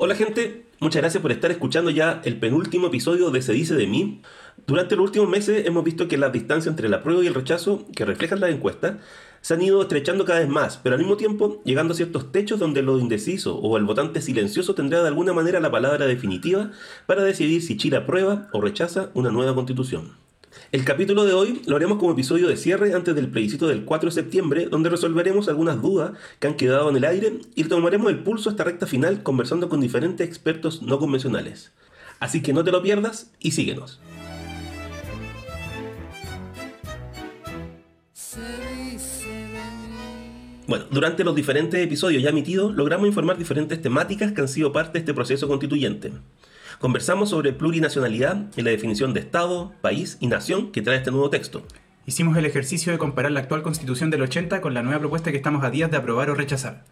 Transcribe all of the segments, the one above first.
Hola gente, muchas gracias por estar escuchando ya el penúltimo episodio de Se dice de mí. Durante los últimos meses hemos visto que la distancia entre la prueba y el rechazo que reflejan las encuestas se han ido estrechando cada vez más, pero al mismo tiempo llegando a ciertos techos donde lo indeciso o el votante silencioso tendrá de alguna manera la palabra definitiva para decidir si Chile aprueba o rechaza una nueva constitución. El capítulo de hoy lo haremos como episodio de cierre antes del plebiscito del 4 de septiembre, donde resolveremos algunas dudas que han quedado en el aire y tomaremos el pulso a esta recta final conversando con diferentes expertos no convencionales. Así que no te lo pierdas y síguenos. Bueno, durante los diferentes episodios ya emitidos, logramos informar diferentes temáticas que han sido parte de este proceso constituyente. Conversamos sobre plurinacionalidad y la definición de Estado, país y nación que trae este nuevo texto. Hicimos el ejercicio de comparar la actual constitución del 80 con la nueva propuesta que estamos a días de aprobar o rechazar.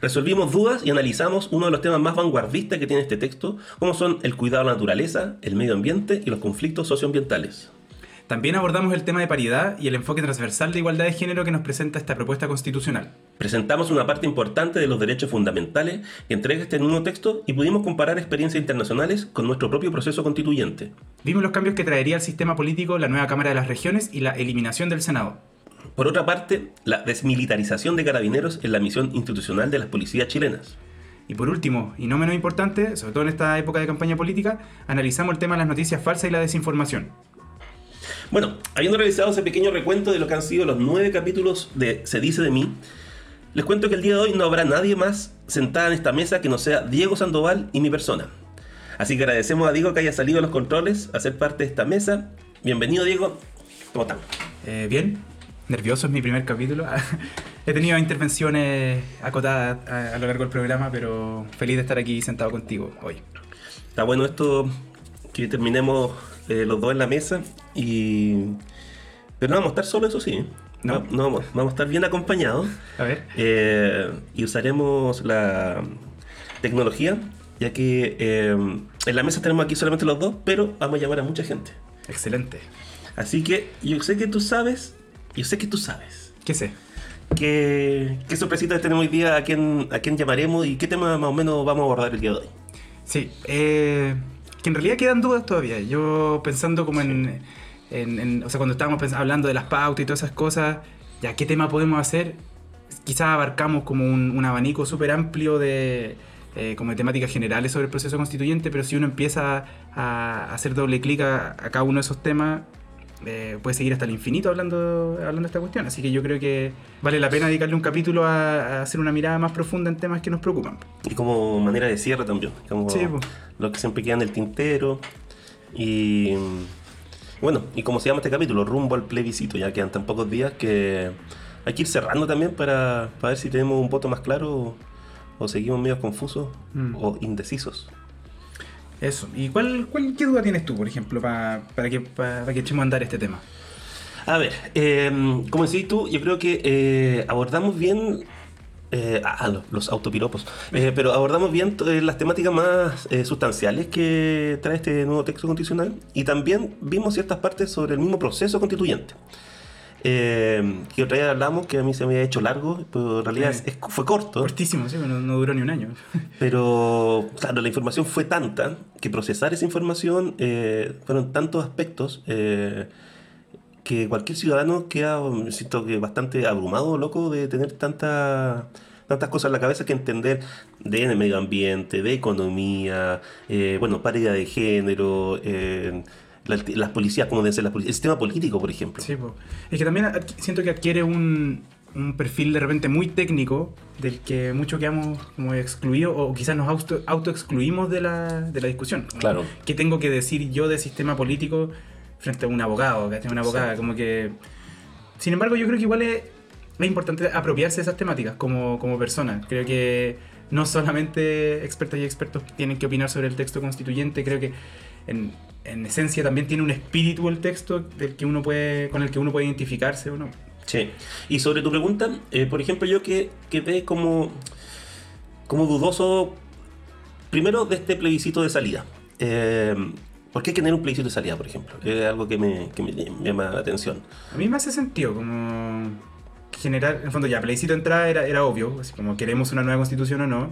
Resolvimos dudas y analizamos uno de los temas más vanguardistas que tiene este texto, como son el cuidado de la naturaleza, el medio ambiente y los conflictos socioambientales. También abordamos el tema de paridad y el enfoque transversal de igualdad de género que nos presenta esta propuesta constitucional. Presentamos una parte importante de los derechos fundamentales que entrega este nuevo texto y pudimos comparar experiencias internacionales con nuestro propio proceso constituyente. Vimos los cambios que traería al sistema político la nueva Cámara de las Regiones y la eliminación del Senado. Por otra parte, la desmilitarización de carabineros en la misión institucional de las policías chilenas. Y por último, y no menos importante, sobre todo en esta época de campaña política, analizamos el tema de las noticias falsas y la desinformación. Bueno, habiendo realizado ese pequeño recuento de lo que han sido los nueve capítulos de Se dice de mí, les cuento que el día de hoy no habrá nadie más sentada en esta mesa que no sea Diego Sandoval y mi persona. Así que agradecemos a Diego que haya salido a los controles a ser parte de esta mesa. Bienvenido Diego, ¿cómo están? Eh, bien, nervioso es mi primer capítulo. He tenido intervenciones acotadas a, a lo largo del programa, pero feliz de estar aquí sentado contigo hoy. Está bueno esto que terminemos eh, los dos en la mesa y... Pero no vamos a estar solos, eso sí. No. No vamos, vamos a estar bien acompañados. A ver. Eh, y usaremos la tecnología, ya que eh, en la mesa tenemos aquí solamente los dos, pero vamos a llamar a mucha gente. Excelente. Así que yo sé que tú sabes, yo sé que tú sabes, ¿Qué sé? qué, qué sorpresitas tenemos hoy día, a quién, a quién llamaremos y qué tema más o menos vamos a abordar el día de hoy. Sí, eh, que en realidad quedan dudas todavía. Yo pensando como en, en- en- o sea, cuando estábamos hablando de las pautas y todas esas cosas, ya, ¿qué tema podemos hacer? Quizás abarcamos como un, un abanico súper amplio de, eh, como de temáticas generales sobre el proceso constituyente, pero si uno empieza a, hacer doble clic a, a cada uno de esos temas, eh, puede seguir hasta el infinito hablando, hablando de esta cuestión. Así que yo creo que vale la pena dedicarle un capítulo a, a hacer una mirada más profunda en temas que nos preocupan. Y como manera de cierre también, como Sí, lo que siempre queda en el tintero. Y bueno, y como se llama este capítulo, rumbo al plebiscito, ya quedan tan pocos días que hay que ir cerrando también para, para ver si tenemos un voto más claro o, o seguimos medio confusos Mm. o indecisos. Eso. ¿Y cuál, cuál, qué duda tienes tú, por ejemplo, pa- para, que, pa- para que echemos a andar este tema? A ver, eh, como decís tú, yo creo que eh, abordamos bien. eh, ah, los, los autopiropos. Eh, pero abordamos bien eh, las temáticas más sustanciales que trae este nuevo texto constitucional y también vimos ciertas partes sobre el mismo proceso constituyente. Eh, que otra vez hablamos que a mí se me había hecho largo, pero en realidad es- es- fue corto. Cortísimo, sí, no, no duró ni un año. Pero, claro, la información fue tanta que procesar esa información eh, fueron tantos aspectos eh, que cualquier ciudadano queda, me siento que bastante abrumado, loco, de tener tanta, tantas cosas en la cabeza que entender de medio ambiente, de economía, eh, bueno, paridad de género, eh, la- las policías, cómo deben ser las policías, el sistema político, por ejemplo. Sí, po. Es que también siento que adquiere un, un perfil de repente muy técnico del que muchos quedamos como excluidos o quizás nos auto, autoexcluimos de la, de la discusión. Como, Claro. ¿Qué tengo que decir yo de sistema político frente a un abogado, que una abogada? Como que... Sin embargo, yo creo que igual es, es importante apropiarse de esas temáticas como, como persona. Creo que no solamente expertas y expertos tienen que opinar sobre el texto constituyente, creo que en, en esencia también tiene un espíritu el texto del que uno puede, con el que uno puede identificarse o no. Sí. Y sobre tu pregunta, eh, por ejemplo, yo que, que ve como, como dudoso, primero de este plebiscito de salida. Eh, ¿Por qué tener un plebiscito de salida, por ejemplo? Es algo que me, que me llama la atención. A mí me hace sentido como generar, en el fondo ya, plebiscito de entrada era, era obvio, así como queremos una nueva constitución o no,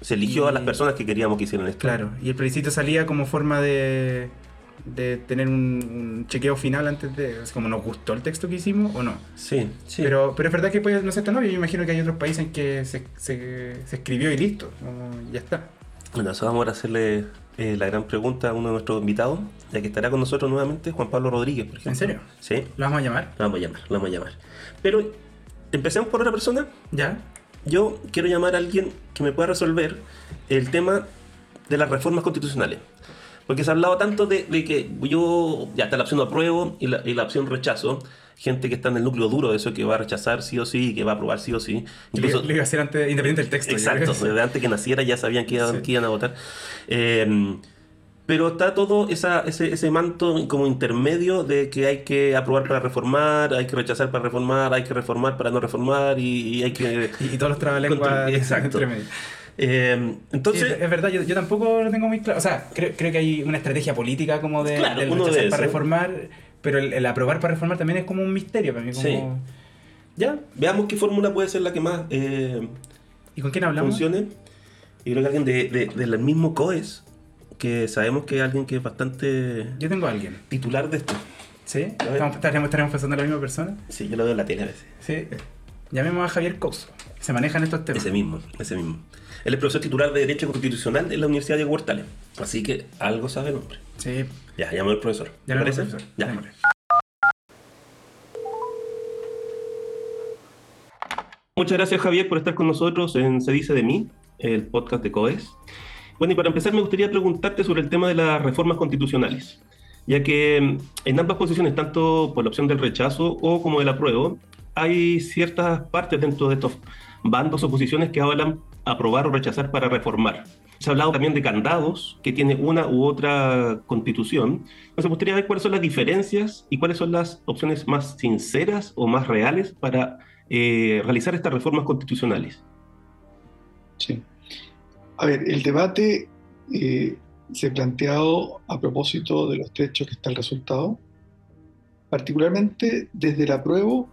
Se eligió a las personas que queríamos que hicieran esto. Claro, y el plebiscito salía como forma de, de tener un, un chequeo final antes de. Es como nos gustó el texto que hicimos o no. Sí, sí. Pero, pero es verdad que puede no ser tan obvio. Yo imagino que hay otros países en que se, se, se escribió y listo. ya está. Bueno, eso vamos ahora a hacerle eh, la gran pregunta a uno de nuestros invitados, ya que estará con nosotros nuevamente Juan Pablo Rodríguez, por ejemplo. ¿En serio? Sí, ¿Lo vamos a llamar? lo vamos a llamar, lo vamos a llamar. Pero empecemos por otra persona. ¿Ya? Yo quiero llamar a alguien que me pueda resolver el tema de las reformas constitucionales. Porque se ha hablado tanto de, de que yo, ya está la opción apruebo y la, y la opción rechazo. Gente que está en el núcleo duro de eso, que va a rechazar sí o sí, y que va a aprobar sí o sí. Incluso, le iba a hacer antes, independiente del texto. Exacto, desde antes que naciera ya sabían que iban, Sí. que iban a votar. Eh, pero está todo esa, ese, ese manto como intermedio de que hay que aprobar para reformar, hay que rechazar para reformar, hay que reformar para no reformar y, y hay que... Y, y todos los trabalenguas exacto. entre medio. Eh, Sí, entonces, es verdad, yo, yo tampoco lo tengo muy claro. O sea, creo, creo que hay una estrategia política como de, Claro, del rechazar de para reformar, pero el, el aprobar para reformar también es como un misterio para mí. Como... Sí. ya, veamos qué fórmula puede ser la que más eh, ¿Y con quién hablamos? funcione. Y creo que alguien de, de- del mismo COES, que sabemos que es alguien que es bastante Yo tengo a alguien. titular de esto. ¿Sí? A ver. ¿Estamos, estaremos, estaremos pensando en la misma persona? Sí, yo lo veo en la tele a veces. Sí. Llamemos a Javier Couso. Se manejan estos temas. Ese mismo, ese mismo. Él es profesor titular de Derecho Constitucional en la Universidad de Huertales. Así que algo sabe el hombre. Sí. Ya, llamó al profesor. ¿Te Ya lo parece? profesor. Ya. Muchas gracias, Javier, por estar con nosotros en Se Dice de Mí, el podcast de COES. Bueno, y para empezar, me gustaría preguntarte sobre el tema de las reformas constitucionales, ya que mm, en ambas posiciones, tanto por la opción del rechazo o como del apruebo, hay ciertas partes dentro de estos bandos o posiciones que hablan aprobar o rechazar para reformar. Se ha hablado también de candados, que tiene una u otra constitución. Entonces, me gustaría ver cuáles son las diferencias y cuáles son las opciones más sinceras o más reales para eh, realizar estas reformas constitucionales. Sí. A ver, el debate eh, se ha planteado a propósito de los techos que está el resultado, particularmente desde el apruebo,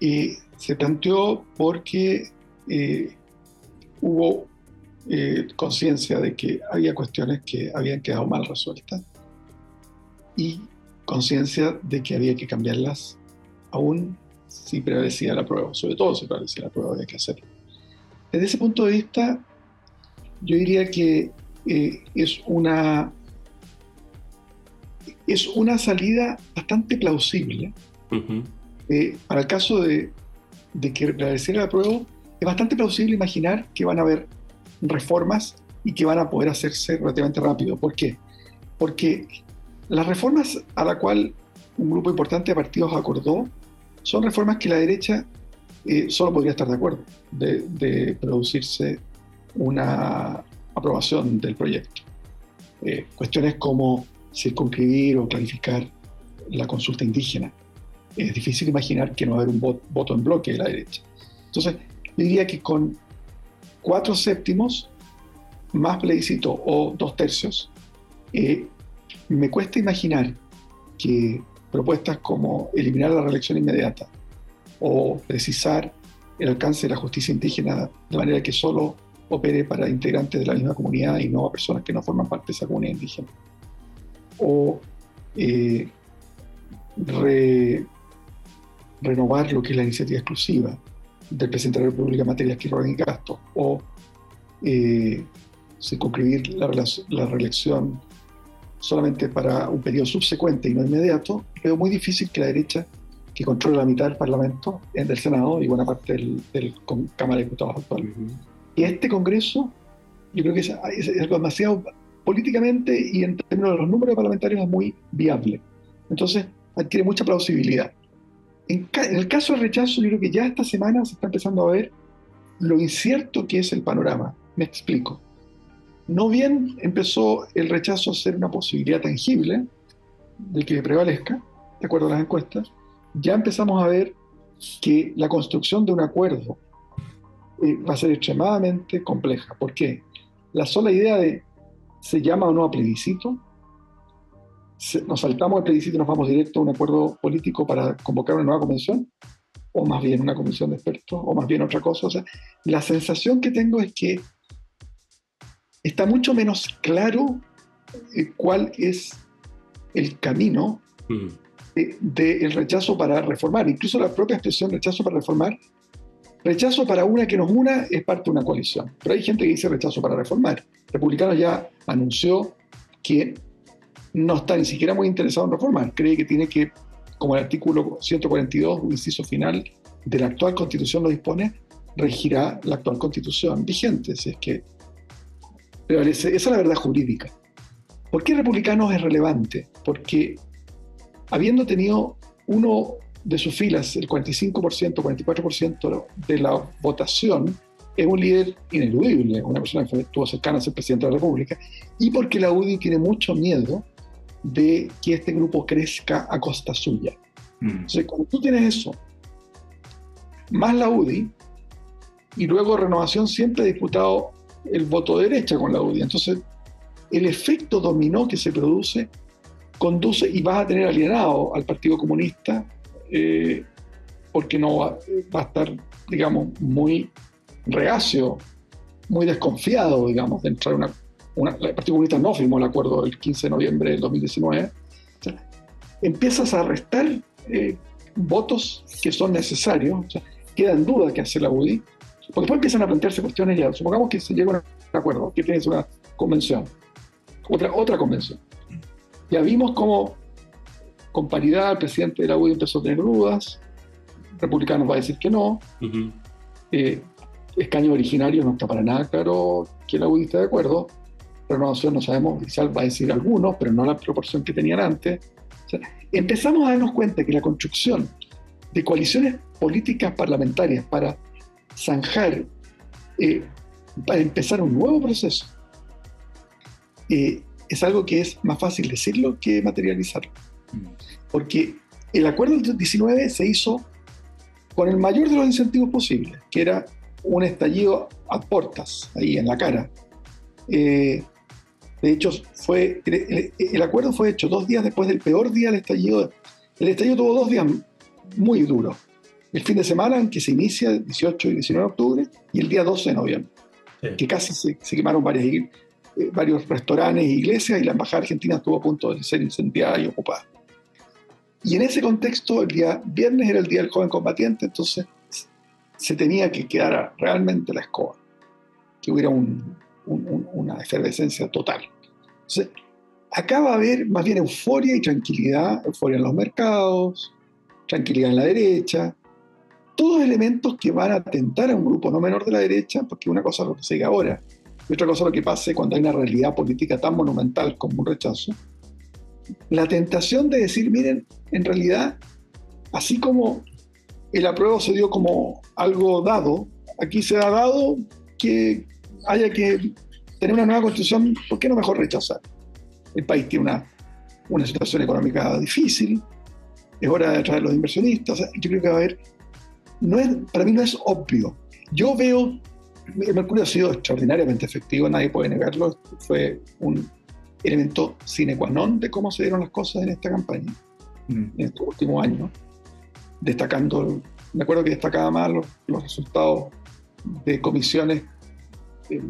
eh, se planteó porque eh, hubo eh, conciencia de que había cuestiones que habían quedado mal resueltas y conciencia de que había que cambiarlas aún si prevalecía la prueba, sobre todo si prevalecía la prueba había que hacerlo. Desde ese punto de vista, yo diría que eh, es, una, es una salida bastante plausible. Ujú. Eh, para el caso de, de que prevaleciera la prueba, es bastante plausible imaginar que van a haber reformas y que van a poder hacerse relativamente rápido. ¿Por qué? Porque las reformas a la cual un grupo importante de partidos acordó son reformas que la derecha eh, solo podría estar de acuerdo de, de producirse una aprobación del proyecto. Eh, cuestiones como circunscribir o clarificar la consulta indígena. Es difícil imaginar que no va a haber un vo- voto en bloque de la derecha. Entonces, diría que con cuatro séptimos, más plebiscito o dos tercios, eh, me cuesta imaginar que propuestas como eliminar la reelección inmediata o precisar el alcance de la justicia indígena de manera que solo opere para integrantes de la misma comunidad y no a personas que no forman parte de esa comunidad indígena. O eh, re- renovar lo que es la iniciativa exclusiva del presidente de la República en materias que roben gastos o eh, circunscribir la, la reelección solamente para un periodo subsecuente y no inmediato, veo muy difícil que la derecha, que controla la mitad del Parlamento, en del Senado y buena parte del, del con- Cámara de Diputados actual, y este Congreso, yo creo que es, es- es demasiado políticamente y en términos de los números parlamentarios es muy viable. Entonces, adquiere mucha plausibilidad. En, en el caso del rechazo, yo creo que ya esta semana se está empezando a ver lo incierto que es el panorama. Me explico. No bien empezó el rechazo a ser una posibilidad tangible de que prevalezca, de acuerdo a las encuestas, ya empezamos a ver que la construcción de un acuerdo eh, va a ser extremadamente compleja. ¿Por qué? La sola idea de se llama o no a plebiscito, nos saltamos el plebiscito y nos vamos directo a un acuerdo político para convocar una nueva convención, o más bien una comisión de expertos, o más bien otra cosa. O sea, la sensación que tengo es que está mucho menos claro eh, cuál es el camino Mm. del rechazo para reformar. Incluso la propia expresión rechazo para reformar, rechazo para una que nos una es parte de una coalición. Pero hay gente que dice rechazo para reformar. Republicano ya anunció que no está ni siquiera muy interesado en reformar. Cree que tiene que, como el artículo 142, un inciso final de la actual constitución lo dispone, regirá la actual constitución vigente, es que. Esa es la verdad jurídica. ¿Por qué republicanos es relevante? Porque habiendo tenido uno de sus filas, el 45%, 44% de la votación, es un líder ineludible, una persona que estuvo cercana a ser presidente de la República, y porque la UDI tiene mucho miedo de que este grupo crezca a costa suya. Mm. Entonces, cuando tú tienes eso, más la UDI, y luego Renovación siempre ha disputado el voto de derecha con la UDI. Entonces, el efecto dominó que se produce conduce y vas a tener alienado al Partido Comunista eh, porque no va, va a estar, digamos, muy reacio, muy desconfiado, digamos, de entrar una, una- El Partido Comunista no firmó el acuerdo el 15 de noviembre del 2019. O sea, empiezas a restar eh, votos que son necesarios. O sea, queda en duda qué hace la UDI, porque después empiezan a plantearse cuestiones ya. Supongamos que se llega a un acuerdo, que tienes una convención, otra, otra convención. Ya vimos cómo, con paridad, el presidente de la UDI empezó a tener dudas, republicanos va a decir que no, Ujú. eh, escaño originario no está para nada claro que la UDI está de acuerdo. Renovación no sabemos, quizás va a decir algunos, pero no la proporción que tenían antes. O sea, empezamos a darnos cuenta que la construcción de coaliciones políticas parlamentarias para zanjar, eh, para empezar un nuevo proceso, eh, es algo que es más fácil decirlo que materializarlo. Porque el acuerdo del 19 se hizo con el mayor de los incentivos posibles, que era un estallido a portas, ahí en la cara. Eh, de hecho, fue, el, el acuerdo fue hecho dos días después del peor día del estallido. El estallido tuvo dos días muy duros. El fin de semana en que se inicia, 18 y 19 de octubre, y el día 12 de noviembre, Sí. que casi se, se quemaron varias, eh, varios restaurantes e iglesias y la embajada argentina estuvo a punto de ser incendiada y ocupada. Y en ese contexto, el día viernes era el día del joven combatiente, entonces se tenía que quedar realmente la escoba, que hubiera un- un- efervescencia total. Entonces, acá va a haber más bien euforia y tranquilidad, euforia en los mercados, tranquilidad en la derecha, todos elementos que van a atentar a un grupo no menor de la derecha, porque una cosa es lo que se diga ahora, y otra cosa es lo que pase cuando hay una realidad política tan monumental como un rechazo. La tentación de decir, miren, en realidad, así como el apruebo se dio como algo dado, aquí se ha dado que haya que tener una nueva constitución, ¿por qué no mejor rechazar? El país tiene una, una situación económica difícil, es hora de atraer a los inversionistas, yo creo que va a haber, no es, para mí no es obvio. Yo veo, el Mercurio ha sido extraordinariamente efectivo, nadie puede negarlo, fue un elemento sine qua non de cómo se dieron las cosas en esta campaña Mm. en estos últimos años, destacando, me acuerdo que destacaba más los, los resultados de comisiones, eh,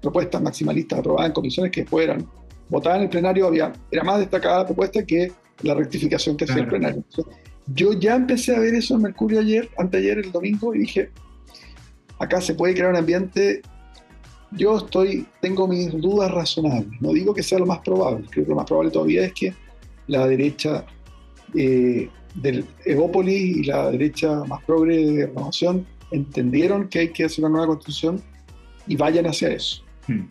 propuestas maximalistas aprobadas en comisiones que después eran votadas en el plenario, había, era más destacada la propuesta que la rectificación que hacía el Claro. plenario. Entonces, yo ya empecé a ver eso en Mercurio ayer, anteayer, el domingo, y dije, acá se puede crear un ambiente yo estoy, tengo mis dudas razonables. No digo que sea lo más probable. Creo que lo más probable todavía es que la derecha eh, del Evópolis y la derecha más progre de renovación entendieron que hay que hacer una nueva constitución y vayan hacia eso. Mm.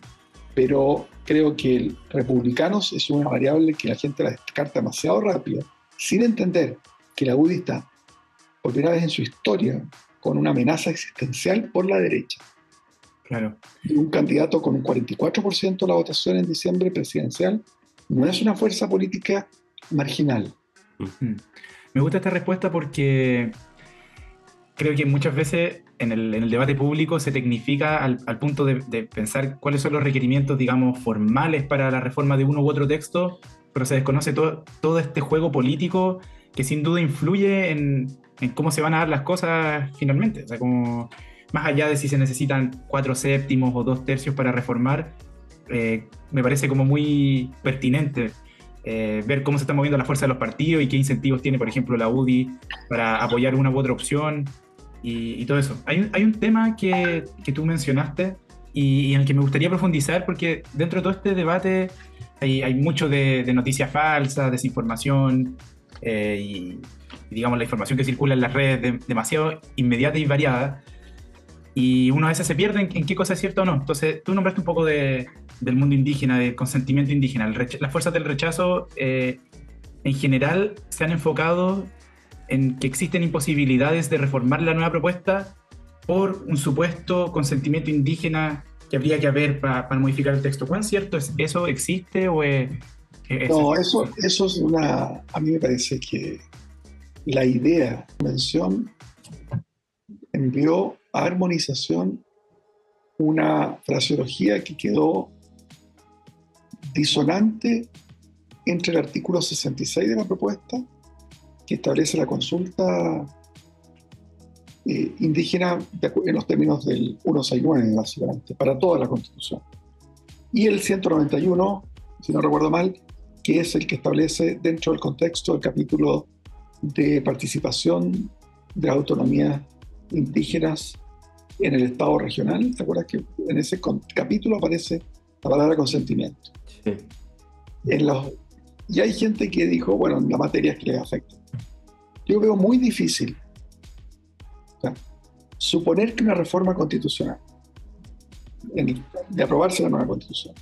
Pero creo que el republicanos es una variable que la gente la descarta demasiado rápido, sin entender que la UDI está, por primera vez en su historia, con una amenaza existencial por la derecha Claro. un candidato con un 44% de la votación en diciembre presidencial no es una fuerza política marginal. Mm. Me gusta esta respuesta porque creo que muchas veces en el, debate público se tecnifica al, punto de, pensar cuáles son los requerimientos, digamos, formales para la reforma de uno u otro texto, pero se desconoce todo, este juego político que sin duda influye en, en cómo se van a dar las cosas finalmente. O sea, como más allá de si se necesitan cuatro séptimos o dos tercios para reformar, eh, me parece como muy pertinente eh, ver cómo se está moviendo la fuerza de los partidos y qué incentivos tiene, por ejemplo, la UDI para apoyar una u otra opción y, todo eso. Hay hay un tema que, que tú mencionaste y, en el que me gustaría profundizar porque dentro de todo este debate hay, hay mucho de, de, noticias falsas, desinformación eh, y, digamos la información que circula en las redes demasiado inmediata y variada y uno a veces se pierde en, qué cosa es cierto o no. Entonces, tú nombraste un poco de, del mundo indígena, del consentimiento indígena. las fuerzas del rechazo, eh, en general, se han enfocado en que existen imposibilidades de reformar la nueva propuesta por un supuesto consentimiento indígena que habría que haber para modificar el texto. ¿Cuán cierto es eso? ¿Existe o es, No, eso, eso es una... A mí me parece que la idea, la convención envió a armonización una fraseología que quedó disonante entre el artículo 66 de la propuesta, que establece la consulta eh, indígena en los términos del 169, básicamente, para toda la Constitución. Y el 191, si no recuerdo mal, que es el que establece dentro del contexto del capítulo de participación de autonomías indígenas en el Estado regional. ¿Te acuerdas que en ese capítulo aparece la palabra consentimiento? Sí. En los, y hay gente que dijo, bueno, la materia es que les afecta. Yo veo muy difícil suponer que una reforma constitucional, de aprobarse la nueva constitución,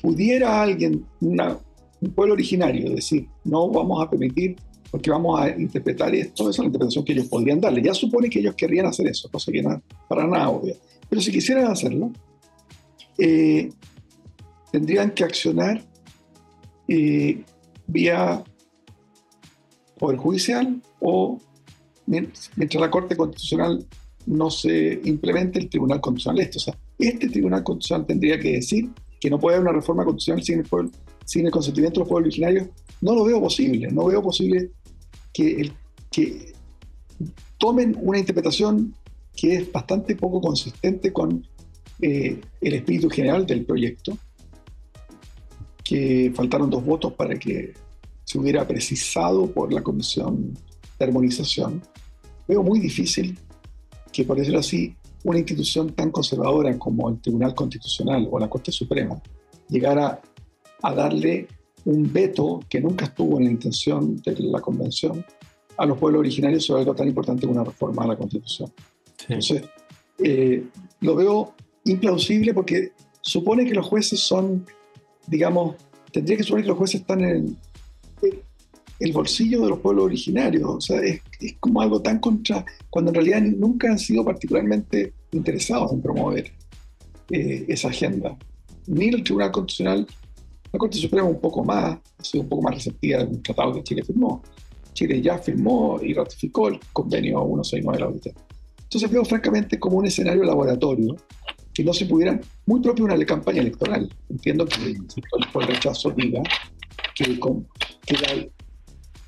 pudiera alguien, un pueblo originario, decir, no vamos a permitir porque vamos a interpretar esto, esa es la interpretación que ellos podrían darle. Ya supone que ellos querrían hacer eso, cosa que no para nada obvia. Pero si quisieran hacerlo, eh, tendrían que accionar eh, vía Poder Judicial o mientras la Corte Constitucional no se implemente el Tribunal Constitucional este. O este Tribunal Constitucional tendría que decir que no puede haber una reforma constitucional sin el, consentimiento de los pueblos originarios. No lo veo posible. No veo posible que, que tomen una interpretación que es bastante poco consistente con eh, el espíritu general del proyecto, que faltaron dos votos para que se hubiera precisado por la Comisión de Armonización. Veo muy difícil que, por decirlo así, una institución tan conservadora como el Tribunal Constitucional o la Corte Suprema llegara a darle un veto que nunca estuvo en la intención de la convención a los pueblos originarios sobre algo tan importante como una reforma a la constitución. Entonces, eh, lo veo implausible porque supone que los jueces son, digamos, tendría que suponer que los jueces están en el, bolsillo de los pueblos originarios. O sea, es, es, como algo tan contra, cuando en realidad nunca han sido particularmente interesados en promover eh, esa agenda. Ni el Tribunal Constitucional la Corte Suprema un poco más, ha sido un poco más receptiva del tratado que Chile firmó. Chile ya firmó y ratificó el convenio 169 de la OIT. Entonces veo francamente como un escenario laboratorio que no se pudiera, muy propio de una campaña electoral. Entiendo que el rechazo diga que, que, la,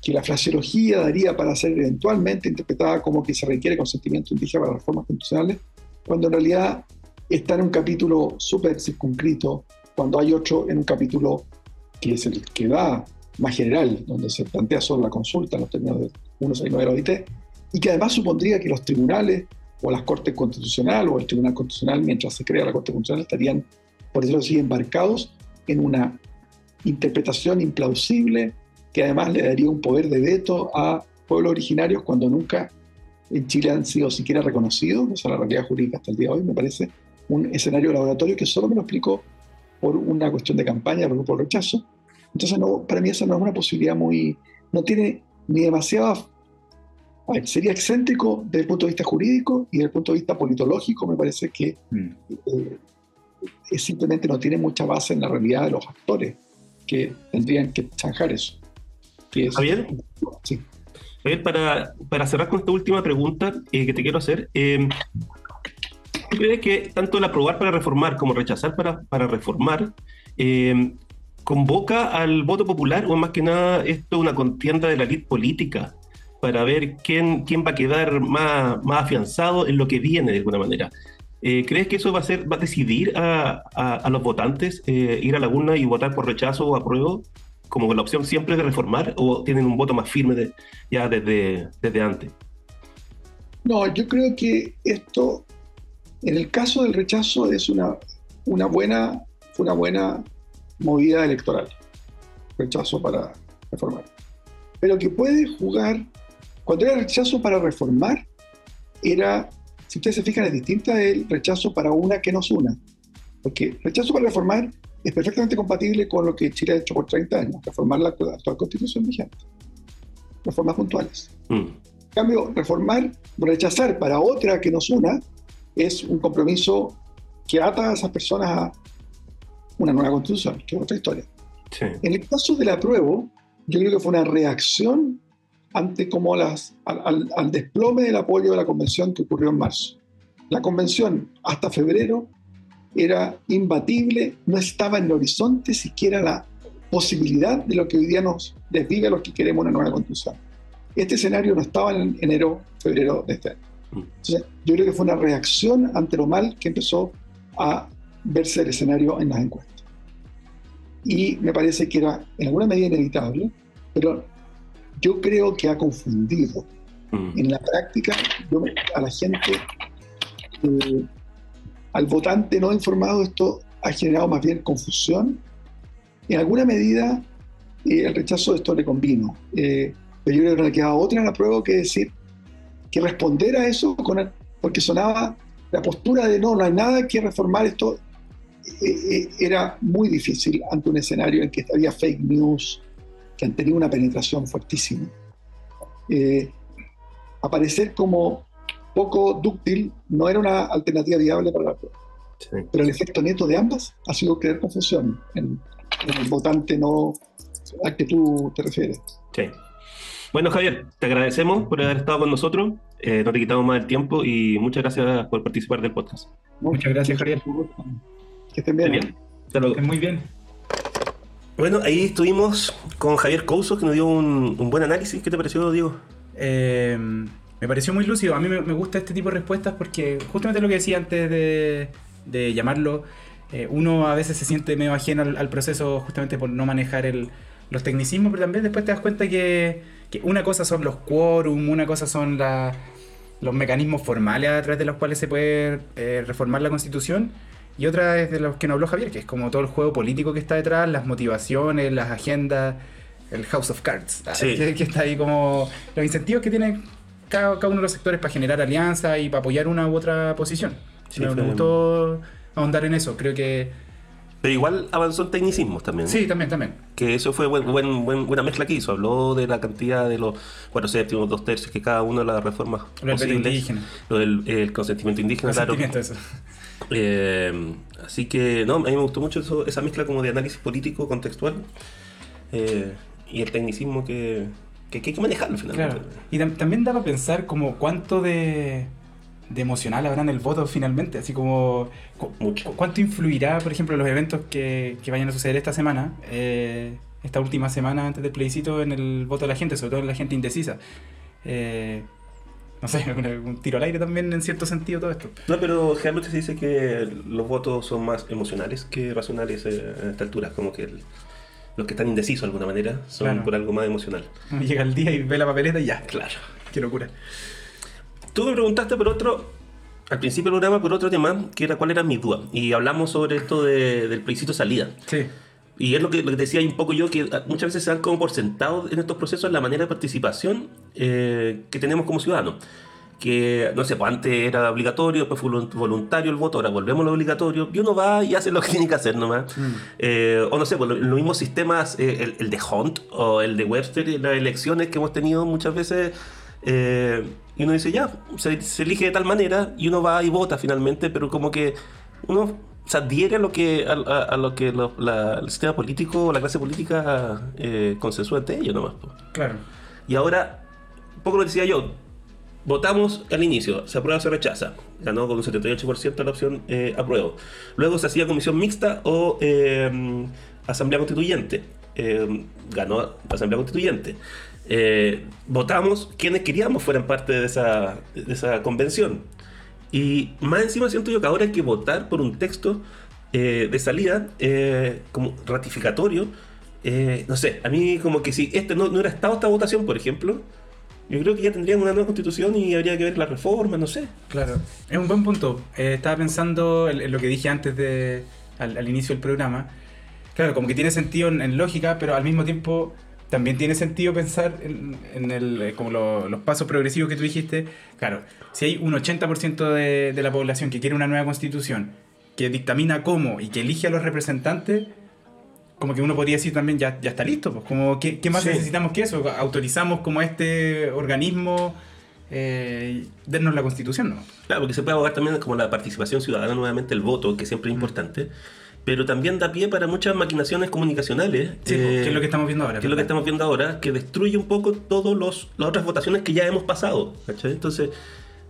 que la fraseología daría para ser eventualmente interpretada como que se requiere consentimiento indígena para las reformas constitucionales, cuando en realidad está en un capítulo súper circunscrito cuando hay otro en un capítulo que es el que da más general, donde se plantea solo la consulta en los términos de 169 de la OIT, y que además supondría que los tribunales o las Cortes Constitucionales o el Tribunal Constitucional, mientras se crea la Corte Constitucional, estarían, por decirlo así, embarcados en una interpretación implausible que además le daría un poder de veto a pueblos originarios cuando nunca en Chile han sido siquiera reconocidos, esa es la realidad jurídica hasta el día de hoy, me parece un escenario laboratorio que solo me lo explicó por una cuestión de campaña, por grupo rechazo. Entonces, no, para mí esa no es una posibilidad muy, no tiene ni demasiada, sería excéntrico desde el punto de vista jurídico y desde el punto de vista politológico, me parece que mm. eh, simplemente no tiene mucha base en la realidad de los actores que tendrían que zanjar eso. Javier, sí. para, para cerrar con esta última pregunta eh, que te quiero hacer, eh, ¿Tú crees que tanto el aprobar para reformar como rechazar para, para reformar eh, convoca al voto popular o más que nada esto es una contienda de la elite política para ver quién, quién va a quedar más, más afianzado en lo que viene de alguna manera? Eh, ¿crees que eso va a, ser, va a decidir a, a, los votantes eh, ir a la urna y votar por rechazo o apruebo? Como la opción siempre de reformar o tienen un voto más firme de, ya desde, desde antes? No, yo creo que esto, en el caso del rechazo, es una, una buena, una buena movida electoral. Rechazo para reformar. Pero que puede jugar, cuando era rechazo para reformar, era, si ustedes se fijan, es distinta del rechazo para una que nos una. Porque rechazo para reformar es perfectamente compatible con lo que Chile ha hecho por 30 años, reformar la actual constitución vigente. Reformas puntuales. Mm cambio, reformar, rechazar para otra que nos una, es un compromiso que ata a esas personas a una nueva constitución, que es otra historia. En el caso del apruebo, yo creo que fue una reacción ante como las, al, al, desplome del apoyo de la convención que ocurrió en marzo. La convención hasta febrero era imbatible, no estaba en el horizonte siquiera la posibilidad de lo que hoy día nos desdiga a los que queremos una nueva constitución. Este escenario no estaba en enero, febrero de este año. Mm. Entonces, yo creo que fue una reacción ante lo mal que empezó a verse el escenario en las encuestas. Y me parece que era en alguna medida inevitable, pero yo creo que ha confundido. Mm. En la práctica, a la gente, eh, al votante no informado, esto ha generado más bien confusión. En alguna medida, eh, el rechazo de esto le convino. Eh, pero yo creo que no le quedaba otra en la prueba que decir, que responder a eso, con porque sonaba la postura de no, no hay nada que reformar esto, eh, eh, era muy difícil ante un escenario en que había fake news, que han tenido una penetración fuertísima. Eh, aparecer como poco dúctil no era una alternativa viable para la prueba. Pero el efecto neto de ambas ha sido crear confusión en, en el votante no al que tú te refieres. Sí. Bueno, Javier, te agradecemos por haber estado con nosotros. Eh, no te quitamos más el tiempo y muchas gracias por participar del podcast. Muchas gracias, Javier. Que estén bien. bien. Muy bien. Bueno, ahí estuvimos con Javier Couso, que nos dio un, buen análisis. ¿Qué te pareció, Diego? Eh, me pareció muy lúcido. A mí me, gusta este tipo de respuestas porque justamente lo que decía antes de, llamarlo, eh, uno a veces se siente medio ajeno al, proceso justamente por no manejar los tecnicismos, pero también después te das cuenta que una cosa son los quórum, una cosa son los mecanismos formales a través de los cuales se puede eh, reformar la constitución, y otra es de los que nos habló Javier, que es como todo el juego político que está detrás, las motivaciones, las agendas, el House of Cards, ah, que, está ahí como los incentivos que tiene cada, uno de los sectores para generar alianzas y para apoyar una u otra posición. me gustó ahondar en eso, creo que pero igual avanzó en tecnicismos también. Sí, también, también. Que eso fue buen, buen, buena mezcla que hizo. Habló de la cantidad de los cuatro séptimos, dos tercios, que cada una de las reformas lo posibles. Indígena. Lo del el consentimiento indígena, consentimiento, Eso. Eh, así que, no, a mí me gustó mucho eso, esa mezcla como de análisis político, contextual, eh, y el tecnicismo que, que, hay que manejarlo finalmente. Claro. Y también daba a pensar como cuánto de de emocional habrá en el voto finalmente? Así como, ¿cuánto influirá, por ejemplo, los eventos que, vayan a suceder esta semana, eh, esta última semana antes del plebiscito, en el voto de la gente, sobre todo en la gente indecisa? Eh, no sé, un, tiro al aire también en cierto sentido todo esto. No, pero generalmente se dice que los votos son más emocionales que racionales eh, a esta altura, como que los que están indecisos de alguna manera son por algo más emocional. Llega el día y ve la papeleta y ya. Claro. Qué locura. Tú me preguntaste por otro, al principio del programa, por otro tema, que era cuál era mi duda. Y hablamos sobre esto del plebiscito salida. Sí. Y es lo que, lo que decía un poco yo, que muchas veces se dan como por sentado en estos procesos la manera de participación eh, que tenemos como ciudadanos. Que, no sé, pues antes era obligatorio, después fue voluntario el voto, ahora volvemos a lo obligatorio, y uno va y hace lo que tiene que hacer nomás. Mm. Eh, o no sé, pues los, mismos sistemas, eh, el, de Hunt o el de Webster, las elecciones que hemos tenido muchas veces eh, y uno dice, ya, se, elige de tal manera y uno va y vota finalmente, pero como que uno se adhiere a lo que, a, lo que el sistema político o la clase política eh, consensúa ante ello nomás. Claro. Y ahora, poco lo decía yo, votamos al inicio, se aprueba o se rechaza. Ganó con un 78% la opción eh, apruebo. Luego se hacía comisión mixta o eh, asamblea constituyente. ganó la asamblea constituyente. Eh, votamos quienes queríamos fueran parte de esa, de esa convención. Y más encima siento yo que ahora hay que votar por un texto eh, de salida eh, como ratificatorio. Eh, no sé, a mí como que si este no, no hubiera estado esta votación, por ejemplo, yo creo que ya tendríamos una nueva constitución y habría que ver la reforma, no sé. Claro, es un buen punto. Estaba pensando en, lo que dije antes de al, inicio del programa. Claro, como que tiene sentido en, en lógica, pero al mismo tiempo también tiene sentido pensar en, en el, eh, como lo- los pasos progresivos que tú dijiste. Claro, si hay un 80% de, de la población que quiere una nueva constitución, que dictamina cómo y que elige a los representantes, como que uno podría decir también ya, ya está listo. Pues, como, ¿qué, qué más Sí. necesitamos que eso? Autorizamos como este organismo eh, darnos la constitución, ¿no? Claro, porque se puede abogar también como la participación ciudadana, nuevamente el voto, que siempre es importante, pero también da pie para muchas maquinaciones comunicacionales. Sí, eh, que es lo que estamos viendo ahora. que es lo que estamos viendo ahora, que destruye un poco todas las otras votaciones que ya hemos pasado. ¿cachai? Entonces,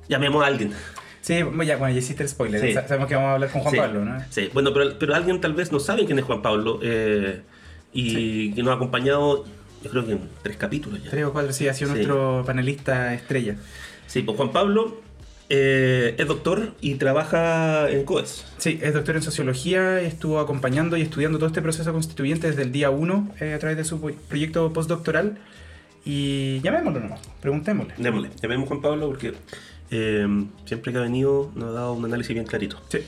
llamemos a alguien. Sí, ya, bueno, ya hiciste el spoiler. Sí. Sa- Sabemos que vamos a hablar con Juan Sí, Pablo, ¿no? Sí, bueno, pero, pero alguien tal vez no sabe quién es Juan Pablo eh, y que nos ha acompañado, yo creo que en tres capítulos ya. Tres o cuatro, sí, ha sido Sí. nuestro panelista estrella. Sí, pues Juan Pablo eh, es doctor y trabaja en COES. Sí, es doctor en sociología, estuvo acompañando y estudiando todo este proceso constituyente desde el día 1 a través de su proyecto postdoctoral. Y llamémoslo nomás, preguntémosle. Démosle, llamemos a Juan Pablo porque eh, siempre que ha venido nos ha dado un análisis bien clarito. Sí,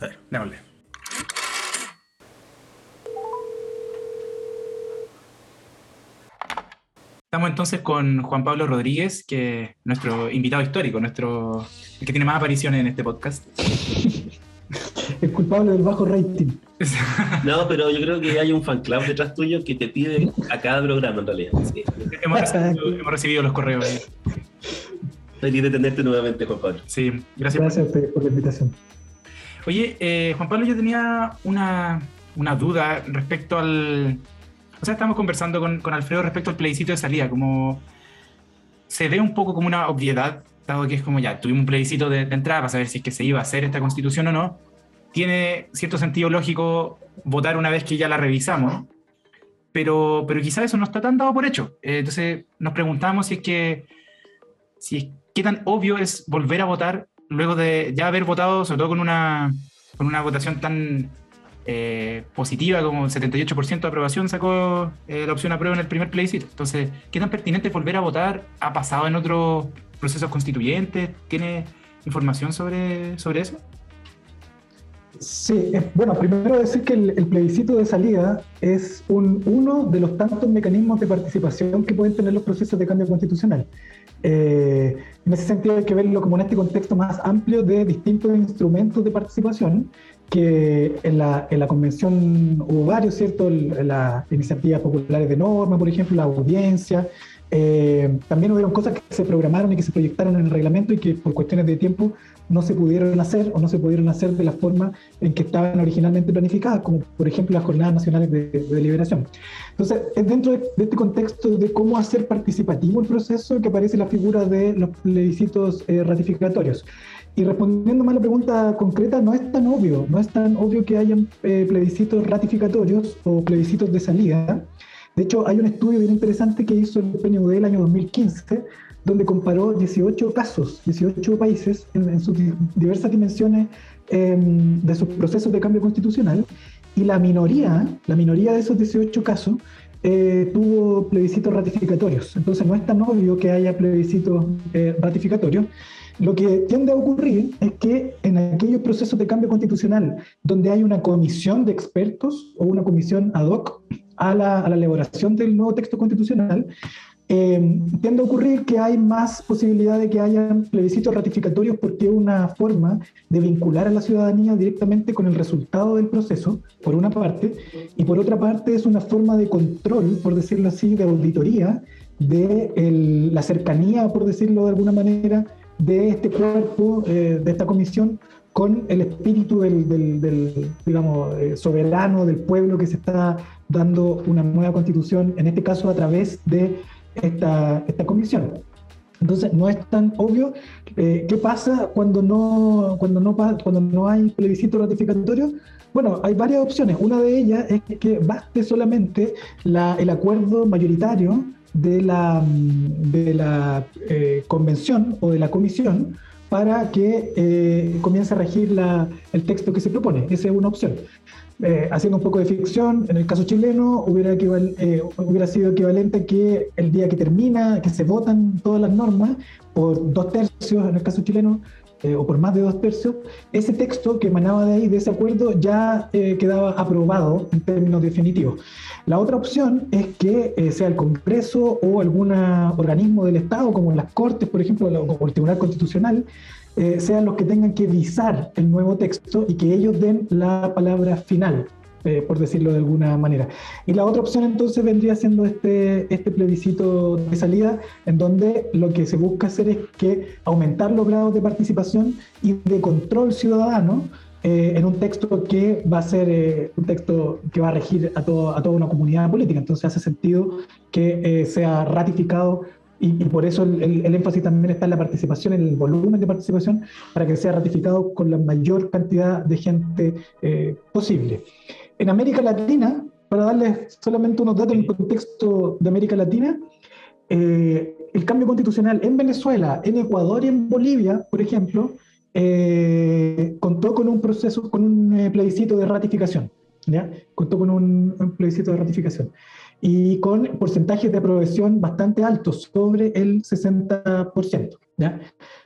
A ver. démosle. Estamos entonces con Juan Pablo Rodríguez, que es nuestro invitado histórico, nuestro el que tiene más apariciones en este podcast. El culpable del bajo rating. No, pero yo creo que hay un fan club detrás tuyo que te pide a cada programa en realidad. Sí. hemos, recibido, hemos recibido los correos. Feliz de tenerte nuevamente, Juan Pablo. Sí, gracias. por- Gracias a ustedes por la invitación. Oye, eh, Juan Pablo, yo tenía una, una duda respecto al... O sea, estamos conversando con, con Alfredo respecto al plebiscito de salida, como se ve un poco como una obviedad, dado que es como ya, tuvimos un plebiscito de, de entrada para saber si es que se iba a hacer esta constitución o no. Tiene cierto sentido lógico votar una vez que ya la revisamos, pero, pero quizás eso no está tan dado por hecho. Eh, entonces nos preguntamos si es que, si es, qué tan obvio es volver a votar luego de ya haber votado, sobre todo con una, con una votación tan eh, positiva como el 78% de aprobación sacó eh, la opción aprueba en el primer plebiscito. Entonces, ¿qué tan pertinente es volver a votar? ¿Ha pasado en otros procesos constituyentes? ¿Tiene información sobre, sobre eso? Sí, eh, bueno, primero decir que el, el plebiscito de salida es un, uno de los tantos mecanismos de participación que pueden tener los procesos de cambio constitucional. Eh, en ese sentido hay que verlo como en este contexto más amplio de distintos instrumentos de participación, que en la, en la convención hubo varios, ¿cierto? Las iniciativas populares de norma, por ejemplo, la audiencia. Eh, también hubieron cosas que se programaron y que se proyectaron en el reglamento y que por cuestiones de tiempo no se pudieron hacer o no se pudieron hacer de la forma en que estaban originalmente planificadas, como por ejemplo las jornadas nacionales de, de deliberación. Entonces, es dentro de, de este contexto de cómo hacer participativo el proceso que aparece la figura de los plebiscitos eh, ratificatorios. Y respondiendo más a la pregunta concreta, no es tan obvio, no es tan obvio que hayan eh, plebiscitos ratificatorios o plebiscitos de salida. De hecho, hay un estudio bien interesante que hizo el PNUD el año 2015, donde comparó 18 casos, 18 países en, en sus di- diversas dimensiones eh, de sus procesos de cambio constitucional, y la minoría, la minoría de esos 18 casos eh, tuvo plebiscitos ratificatorios. Entonces no es tan obvio que haya plebiscitos eh, ratificatorios. Lo que tiende a ocurrir es que en aquellos procesos de cambio constitucional donde hay una comisión de expertos o una comisión ad hoc a la, elaboración del nuevo texto constitucional, eh, tiende a ocurrir que hay más posibilidad de que haya plebiscitos ratificatorios porque es una forma de vincular a la ciudadanía directamente con el resultado del proceso, por una parte, y por otra parte es una forma de control, por decirlo así, de auditoría de la cercanía, por decirlo de alguna manera, de este cuerpo, eh, de esta comisión, con el espíritu del, del- del, digamos, eh, soberano del pueblo que se está dando una nueva constitución, en este caso a través de esta, esta comisión. Entonces, no es tan obvio eh, qué pasa cuando no, cuando, no, cuando no hay plebiscito ratificatorio. Bueno, hay varias opciones. Una de ellas es que baste solamente la- el acuerdo mayoritario de la, mm, de la eh, convención o de la comisión para que eh, comience a regir la, el texto que se propone. Esa es una opción. Eh, haciendo un poco de ficción, en el caso chileno hubiera, hubiera sido equivalente que el día que termina, que se votan todas las normas, por dos tercios en el caso chileno, eh, o por más de dos tercios, ese texto que emanaba de ahí, de ese acuerdo, ya quedaba aprobado en términos definitivos. La otra opción es que sea el Congreso o algún organismo del Estado, como las Cortes, por ejemplo, o el Tribunal Constitucional, eh, sean los que tengan que visar el nuevo texto y que ellos den la palabra final, eh, por decirlo de alguna manera. Y la otra opción entonces vendría siendo este, este plebiscito de salida, en donde lo que se busca hacer es que aumentar los grados de participación y de control ciudadano eh, en un texto que va a ser un texto que va a regir a, todo, a toda una comunidad política. Entonces hace sentido que sea ratificado y, por eso el, énfasis también está en la participación, en el volumen de participación, para que sea ratificado con la mayor cantidad de gente eh, posible. En América Latina, para darles solamente unos datos en el contexto de América Latina, eh, el cambio constitucional en Venezuela, en Ecuador y en Bolivia, por ejemplo, eh, contó con un proceso, con un plebiscito de ratificación. ¿ya? Contó con un, un plebiscito de ratificación y con porcentajes de aprobación bastante altos, sobre el 60%. ¿ya?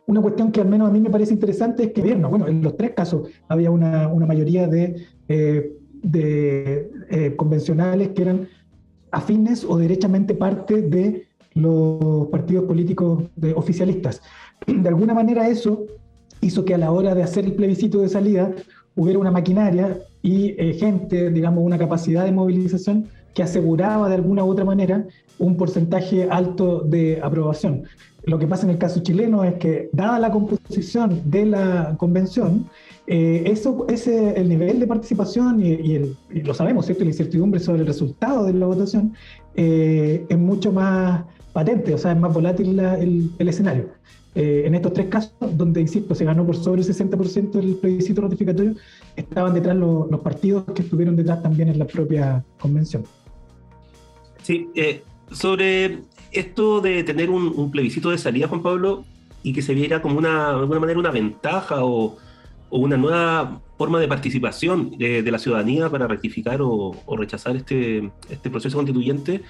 Una cuestión que al menos a mí me parece interesante es que, bueno, en los tres casos había una, una mayoría de, eh, de eh, convencionales que eran afines o derechamente parte de los partidos políticos de, oficialistas. De alguna manera eso hizo que a la hora de hacer el plebiscito de salida hubiera una maquinaria y eh, gente, digamos, una capacidad de movilización que aseguraba de alguna u otra manera un porcentaje alto de aprobación. Lo que pasa en el caso chileno es que, dada la composición de la convención, eh, eso, ese, el nivel de participación y, el, lo sabemos, ¿cierto? la incertidumbre sobre el resultado de la votación eh, es mucho más patente, o sea, es más volátil el, el, escenario. Eh, en estos tres casos, donde, insisto, se ganó por sobre el 60% del plebiscito ratificatorio, estaban detrás los partidos que estuvieron detrás también en la propia convención. Sí, eh, sobre esto de tener un, plebiscito de salida, Juan Pablo, y que se viera como una, de alguna manera una ventaja o, una nueva forma de participación de, la ciudadanía para rectificar o, rechazar este, este proceso constituyente,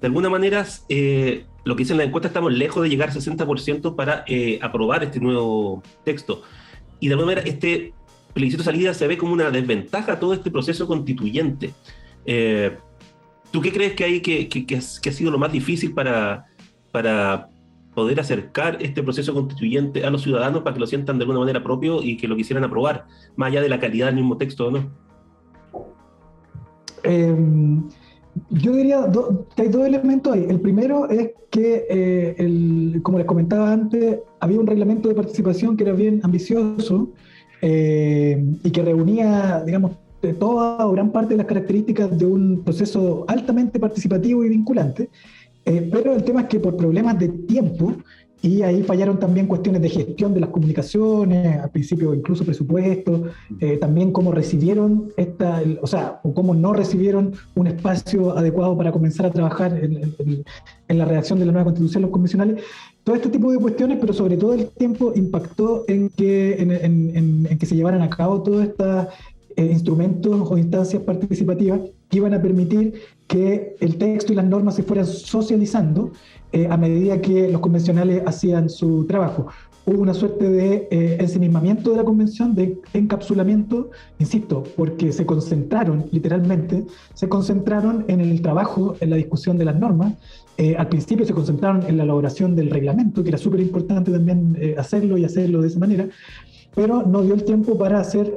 de alguna manera, eh, lo que dice en la encuesta, estamos lejos de llegar al 60% para eh, aprobar este nuevo texto. Y de alguna manera, este plebiscito de salida se ve como una desventaja a todo este proceso constituyente. ¿Tú qué crees que hay que, que, ha, sido lo más difícil para, para poder acercar este proceso constituyente a los ciudadanos para que lo sientan de alguna manera propio y que lo quisieran aprobar, más allá de la calidad del mismo texto o no? Em, yo diría que hay dos elementos ahí. El primero es que, eh, el, como les comentaba antes, había un reglamento de participación que era bien ambicioso eh, y que reunía, digamos, toda o gran parte de las características de un proceso altamente participativo y vinculante, eh, pero el tema es que por problemas de tiempo, y ahí fallaron también cuestiones de gestión de las comunicaciones, al principio incluso presupuesto, eh, también cómo recibieron esta, o sea, o cómo no recibieron un espacio adecuado para comenzar a trabajar en, la redacción de la nueva constitución los convencionales. Todo este tipo de cuestiones, pero sobre todo el tiempo impactó en que, en, que se llevaran a cabo todas estas eh, instrumentos o instancias participativas que iban a permitir que el texto y las normas se fueran socializando eh, a medida que los convencionales hacían su trabajo. Hubo una suerte de eh, ensimismamiento de la convención, de encapsulamiento, insisto, porque se concentraron, literalmente, se concentraron en el trabajo, en la discusión de las normas. al principio se concentraron en la elaboración del reglamento, que era súper importante también hacerlo y hacerlo de esa manera, pero no dio el tiempo para hacer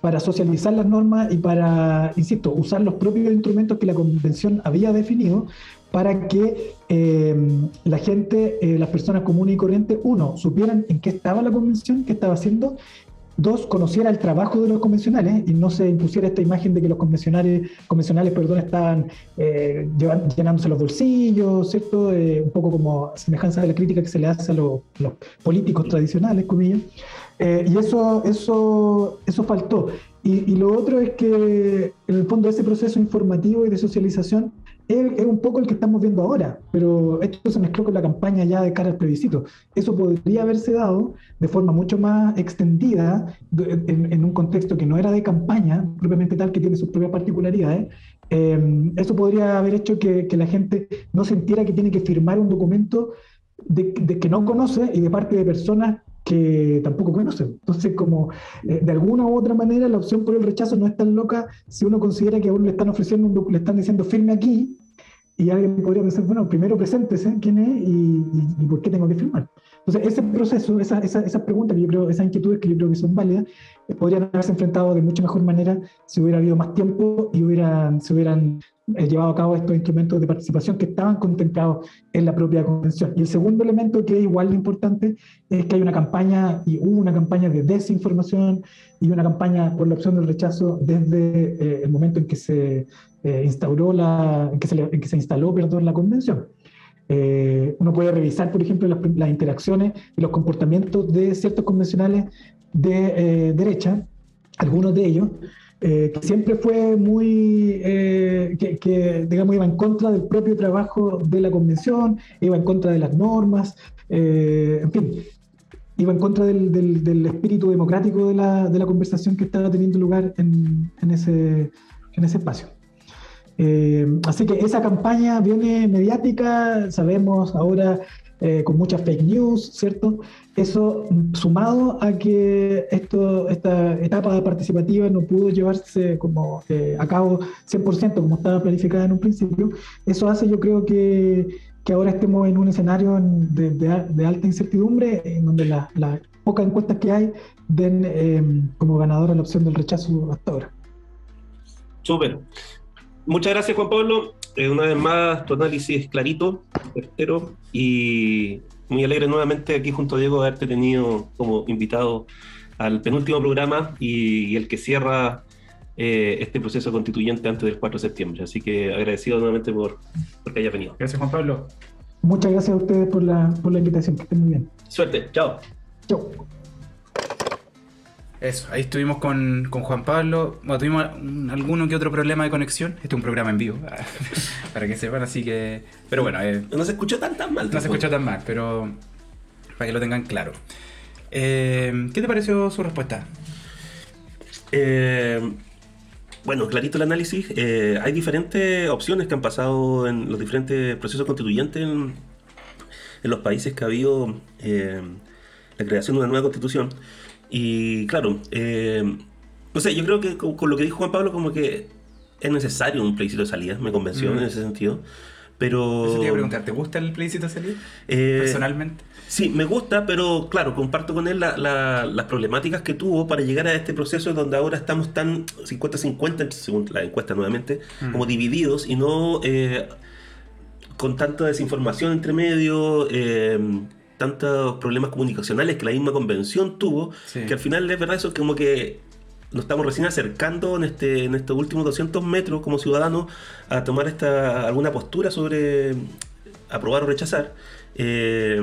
para socializar las normas y para, insisto, usar los propios instrumentos que la convención había definido para que em, la gente, eh, las personas comunes y corrientes, uno, supieran en qué estaba la convención, qué estaba haciendo, dos, conociera el trabajo de los convencionales y no se impusiera esta imagen de que los convencionales, convencionales perdón, estaban eh, llenándose los bolsillos, ¿cierto? Eh, un poco como semejanza de la crítica que se le hace a los políticos tradicionales, comillas. Eh, y eso, eso, eso faltó. Y, lo otro es que, en el fondo, ese proceso informativo y de socialización es, un poco el que estamos viendo ahora, pero esto se mezcló con la campaña ya de cara al plebiscito. Eso podría haberse dado de forma mucho más extendida en, un contexto que no era de campaña, propiamente tal, que tiene sus propias particularidades. Eh, eso podría haber hecho que, la gente no sintiera que tiene que firmar un documento de, que no conoce y de parte de personas que tampoco conocen. Entonces, como eh, de alguna u otra manera la opción por el rechazo no es tan loca si uno considera que a uno le están ofreciendo, un, le están diciendo firme aquí, y alguien podría pensar, bueno, primero preséntese quién es y, y, por qué tengo que firmar. Entonces, ese proceso, esas esa, esa preguntas que yo creo, esas inquietudes que yo creo que son válidas, eh, podrían haberse enfrentado de mucha mejor manera si hubiera habido más tiempo y hubieran, se hubieran eh, llevado a cabo estos instrumentos de participación que estaban contemplados en la propia convención. Y el segundo elemento que es igual de importante es que hay una campaña y hubo una campaña de desinformación y una campaña por la opción del rechazo desde eh, el momento en que se eh, instauró la, en que se, en que se instaló, perdón, la convención. Uno puede revisar, por ejemplo, las, interacciones y los comportamientos de ciertos convencionales de derecha, algunos de ellos, eh, que siempre fue muy, eh, digamos, iba en contra del propio trabajo de la convención, iba en contra de las normas, eh, en fin, iba en contra del, espíritu democrático de la, conversación que estaba teniendo lugar en ese, en ese espacio. Así que esa campaña viene mediática, sabemos ahora con muchas fake news, ¿cierto? Eso sumado a que esto, esta etapa participativa no pudo llevarse como eh, a cabo 100% como estaba planificada en un principio, eso hace yo creo que, que ahora estemos en un escenario de, de, alta incertidumbre en donde las pocas encuestas que hay den eh, como ganadora la opción del rechazo hasta ahora. Súper. Muchas gracias Juan Pablo. Eh, una vez más tu análisis clarito, certero y muy alegre nuevamente aquí junto a Diego de haberte tenido como invitado al penúltimo programa y, el que cierra eh, este proceso constituyente antes del 4 de septiembre. Así que agradecido nuevamente por, por que hayas venido. Gracias, Juan Pablo. Muchas gracias a ustedes por la, por la invitación. Que estén muy bien. Suerte. Chao. Chao. Eso, ahí estuvimos con, con Juan Pablo. Bueno, tuvimos alguno que otro problema de conexión. Este es un programa en vivo, para que sepan, así que. Pero bueno. Eh, no se escuchó tan, tan mal. No se escuchó tan mal, pero. Para que lo tengan claro. Eh, ¿Qué te pareció su respuesta? Eh, bueno, clarito el análisis. hay diferentes opciones que han pasado en los diferentes procesos constituyentes en, en los países que ha habido la creación de una nueva constitución. Y claro, eh, no sé, yo creo que con, lo que dijo Juan Pablo, como que es necesario un plebiscito de salida, me convenció en ese sentido. Pero. Eso te iba a preguntar, ¿te gusta el plebiscito de salida? Eh, personalmente. Sí, me gusta, pero claro, comparto con él las problemáticas que tuvo para llegar a este proceso donde ahora estamos tan 50-50, según la encuesta nuevamente, mm. como divididos y no eh, con tanta desinformación entre medio. Eh, tantos problemas comunicacionales que la misma convención tuvo, que al final es verdad eso, como que nos estamos recién acercando en, este, en estos últimos 200 metros como ciudadanos a tomar esta alguna postura sobre aprobar o rechazar. Eh,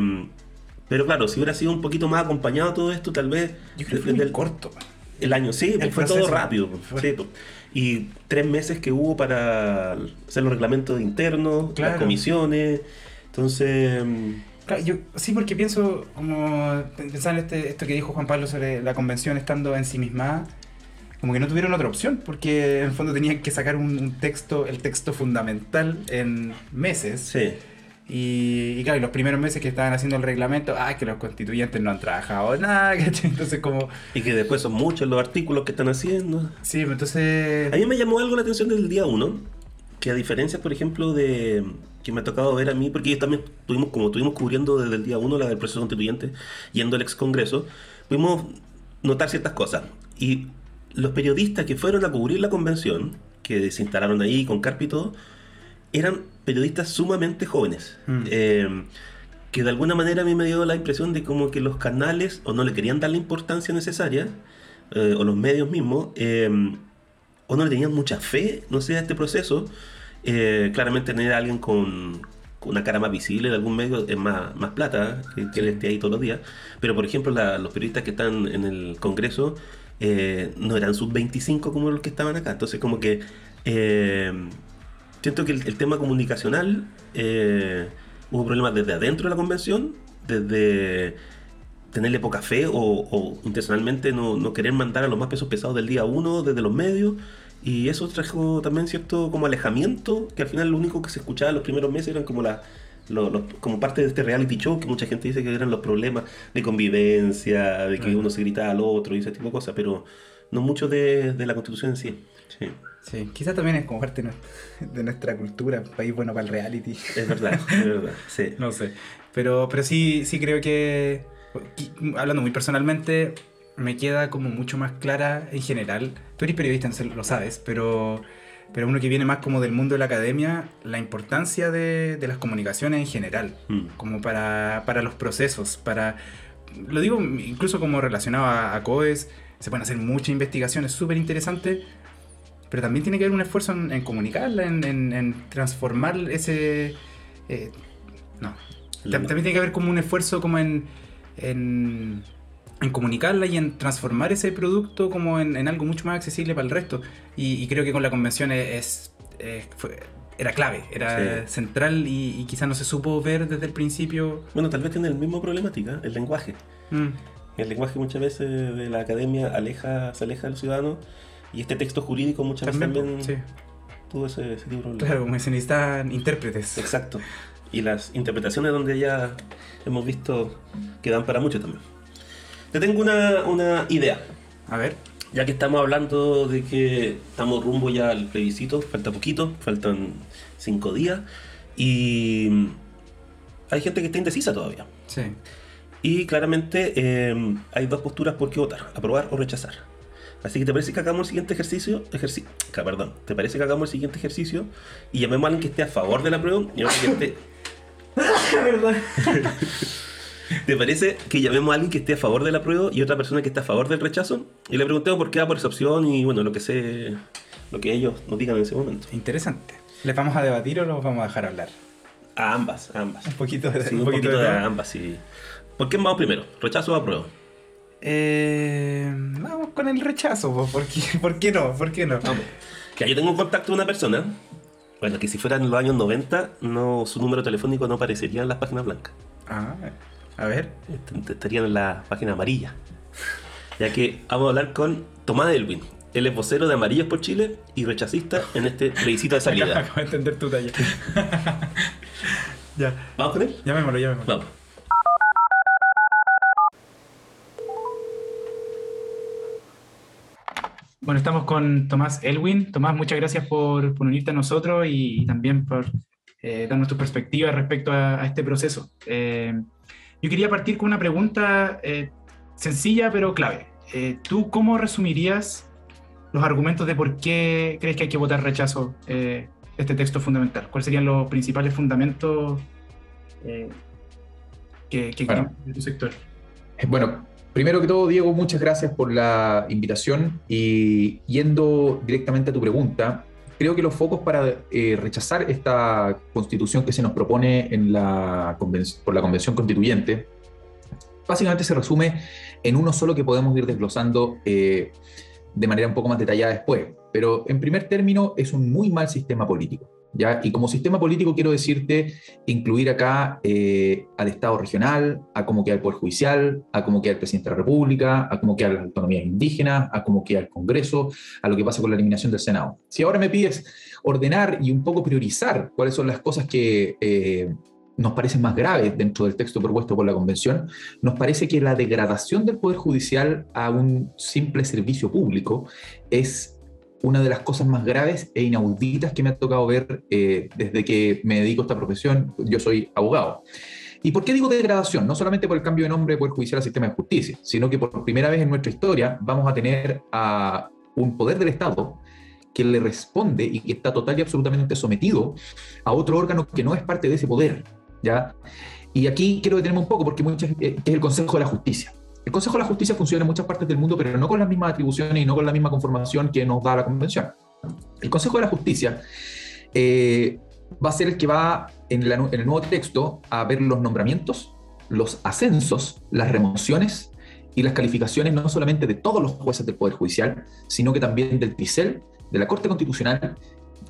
pero claro, si hubiera sido un poquito más acompañado todo esto, tal vez... Yo creo que fue corto. El año, sí, fue todo rápido. y tres meses que hubo para hacer los reglamentos internos, las comisiones. Entonces yo, sí, porque pienso, como pensar en este, esto que dijo Juan Pablo sobre la convención estando en sí misma, como que no tuvieron otra opción, porque en el fondo tenían que sacar un, texto, el texto fundamental en meses. Sí. Y, claro, los primeros meses que estaban haciendo el reglamento, ah, que los constituyentes no han trabajado nada, Entonces como... Y que después son muchos los artículos que están haciendo. Sí, entonces... A mí me llamó algo la atención desde el día uno, que a diferencia, por ejemplo, de que me ha tocado ver a mí, porque también tuvimos, como estuvimos cubriendo desde el día uno la del proceso constituyente, yendo al ex Congreso, pudimos notar ciertas cosas. Y los periodistas que fueron a cubrir la convención, que se instalaron ahí con Carpi y todo, eran periodistas sumamente jóvenes. Mm. Eh, que de alguna manera a mí me dio la impresión de como que los canales o no le querían dar la importancia necesaria, eh, o los medios mismos, eh, o no le tenían mucha fe, no sé, a este proceso, eh, claramente tener a alguien con, una cara más visible de algún medio es más, más plata que, que esté ahí todos los días. Pero, por ejemplo, los periodistas que están en el Congreso eh, no eran sub-25 como los que estaban acá. Entonces, como que eh, siento que el, el tema comunicacional eh, hubo problemas desde adentro de la convención, desde tenerle poca fe o, o intencionalmente no, no querer mandar a los más pesos pesados del día uno desde los medios. Y eso trajo también cierto como alejamiento, que al final lo único que se escuchaba en los primeros meses eran como la, lo- lo- como parte de este reality show que mucha gente dice que eran los problemas de convivencia, de que uno se gritaba al otro y ese tipo de cosas, pero no mucho de, de la constitución en sí. Sí, Sí, quizás también es como parte de nuestra- cultura, país bueno para el reality. es verdad, es verdad. Sí. No sé. Pero, pero sí, sí creo que, hablando muy personalmente, me queda como mucho más clara en general. Tú eres periodista, lo sabes, pero, pero uno que viene más como del mundo de la academia, la importancia de, de las comunicaciones en general, Mm. como para, para los procesos, para... Lo digo incluso como relacionado a, a COES, se pueden hacer muchas investigaciones súper interesantes, pero también tiene que haber un esfuerzo en, en comunicarla, en, en- en transformar ese... eh, no, También tiene que haber como un esfuerzo como en, en, comunicarla y en transformar ese producto como en, en algo mucho más accesible para el resto. Y, y creo que con la convención es, es- fue- era clave, era Sí. central y, y quizás no se supo ver desde el principio. Bueno, tal vez tiene el mismo problemática, el lenguaje. Mm, El lenguaje muchas veces de la academia aleja, se aleja de los ciudadanos y este texto jurídico muchas también, veces también sí. tuvo ese, ese problema. Claro, como se necesitan intérpretes. Exacto. Y las interpretaciones donde ya hemos visto que dan para mucho también. Te tengo una, una idea. A ver, Ya que estamos hablando de que estamos rumbo ya al plebiscito, falta poquito, faltan cinco días. Y hay gente que está indecisa todavía. sí. Y claramente eh, hay dos posturas por qué votar, aprobar o rechazar. Así que te parece que hagamos el siguiente ejercicio, ejerci- ca- perdón, te parece que hagamos el siguiente ejercicio y llamemos a alguien que esté a favor de la prueba y a que esté... ¿Te parece que llamemos a alguien que esté a favor de la prueba y otra persona que esté a favor del rechazo? Y le preguntemos por qué va por esa opción y bueno, lo que sé, lo que ellos nos digan en ese momento. Interesante. ¿Les vamos a debatir o los vamos a dejar hablar? A ambas, a ambas. Un poquito de, Sí, un poquito de ambas, sí. ¿Por quién vamos primero? ¿Rechazo o apruebo? Eh, vamos con el rechazo, po, ¿por qué, por qué no? ¿Por qué no? Ya yo tengo un contacto de una persona, bueno, que si fuera en los años 90, no, su número telefónico no aparecería en las páginas blancas. Ah, a ver. Est- Estarían en la página amarilla. Ya que vamos a hablar con Tomás Elwin. Él es vocero de Amarillas por Chile y rechazista en este plebiscito de salida. Acabo de entender tu talla. ya, ¿Vamos con él? llamémoslo, llamémoslo. Vamos. Bueno, estamos con Tomás Elwin. Tomás, muchas gracias por, por unirte a nosotros y, y también por eh, darnos tu perspectiva respecto a, a este proceso. Eh, yo quería partir con una pregunta eh, sencilla pero clave. Eh, ¿Tú cómo resumirías los argumentos de por qué crees que hay que votar rechazo eh, este texto fundamental? ¿Cuáles serían los principales fundamentos eh, que, que Bueno. de tu sector? Bueno, primero que todo, Diego, muchas gracias por la invitación y yendo directamente a tu pregunta, creo que los focos para eh, rechazar esta constitución que se nos propone en la por la Convención Constituyente, básicamente se resume en uno solo que podemos ir desglosando eh, de manera un poco más detallada después. Pero en primer término, es un muy mal sistema político. ¿Ya? Y como sistema político quiero decirte incluir acá eh, al Estado regional, a cómo queda el Poder Judicial, a cómo queda el Presidente de la República, a cómo quedan las autonomías indígenas, a cómo queda el Congreso, a lo que pasa con la eliminación del Senado. Si ahora me pides ordenar y un poco priorizar cuáles son las cosas que eh, nos parecen más graves dentro del texto propuesto por la Convención, nos parece que la degradación del Poder Judicial a un simple servicio público es una de las cosas más graves e inauditas que me ha tocado ver eh, desde que me dedico a esta profesión. Yo soy abogado. ¿Y por qué digo degradación? No solamente por el cambio de nombre de Poder Judicial al sistema de justicia, sino que por primera vez en nuestra historia vamos a tener a un poder del Estado que le responde y que está total y absolutamente sometido a otro órgano que no es parte de ese poder. ¿ya? Y aquí quiero detenerme un poco porque muchas, eh, es el Consejo de la Justicia. El Consejo de la Justicia funciona en muchas partes del mundo, pero no con las mismas atribuciones y no con la misma conformación que nos da la Convención. El Consejo de la Justicia eh, va a ser el que va en, la en el nuevo texto a ver los nombramientos, los ascensos, las remociones y las calificaciones no solamente de todos los jueces del Poder Judicial, sino que también del TICEL, de la Corte Constitucional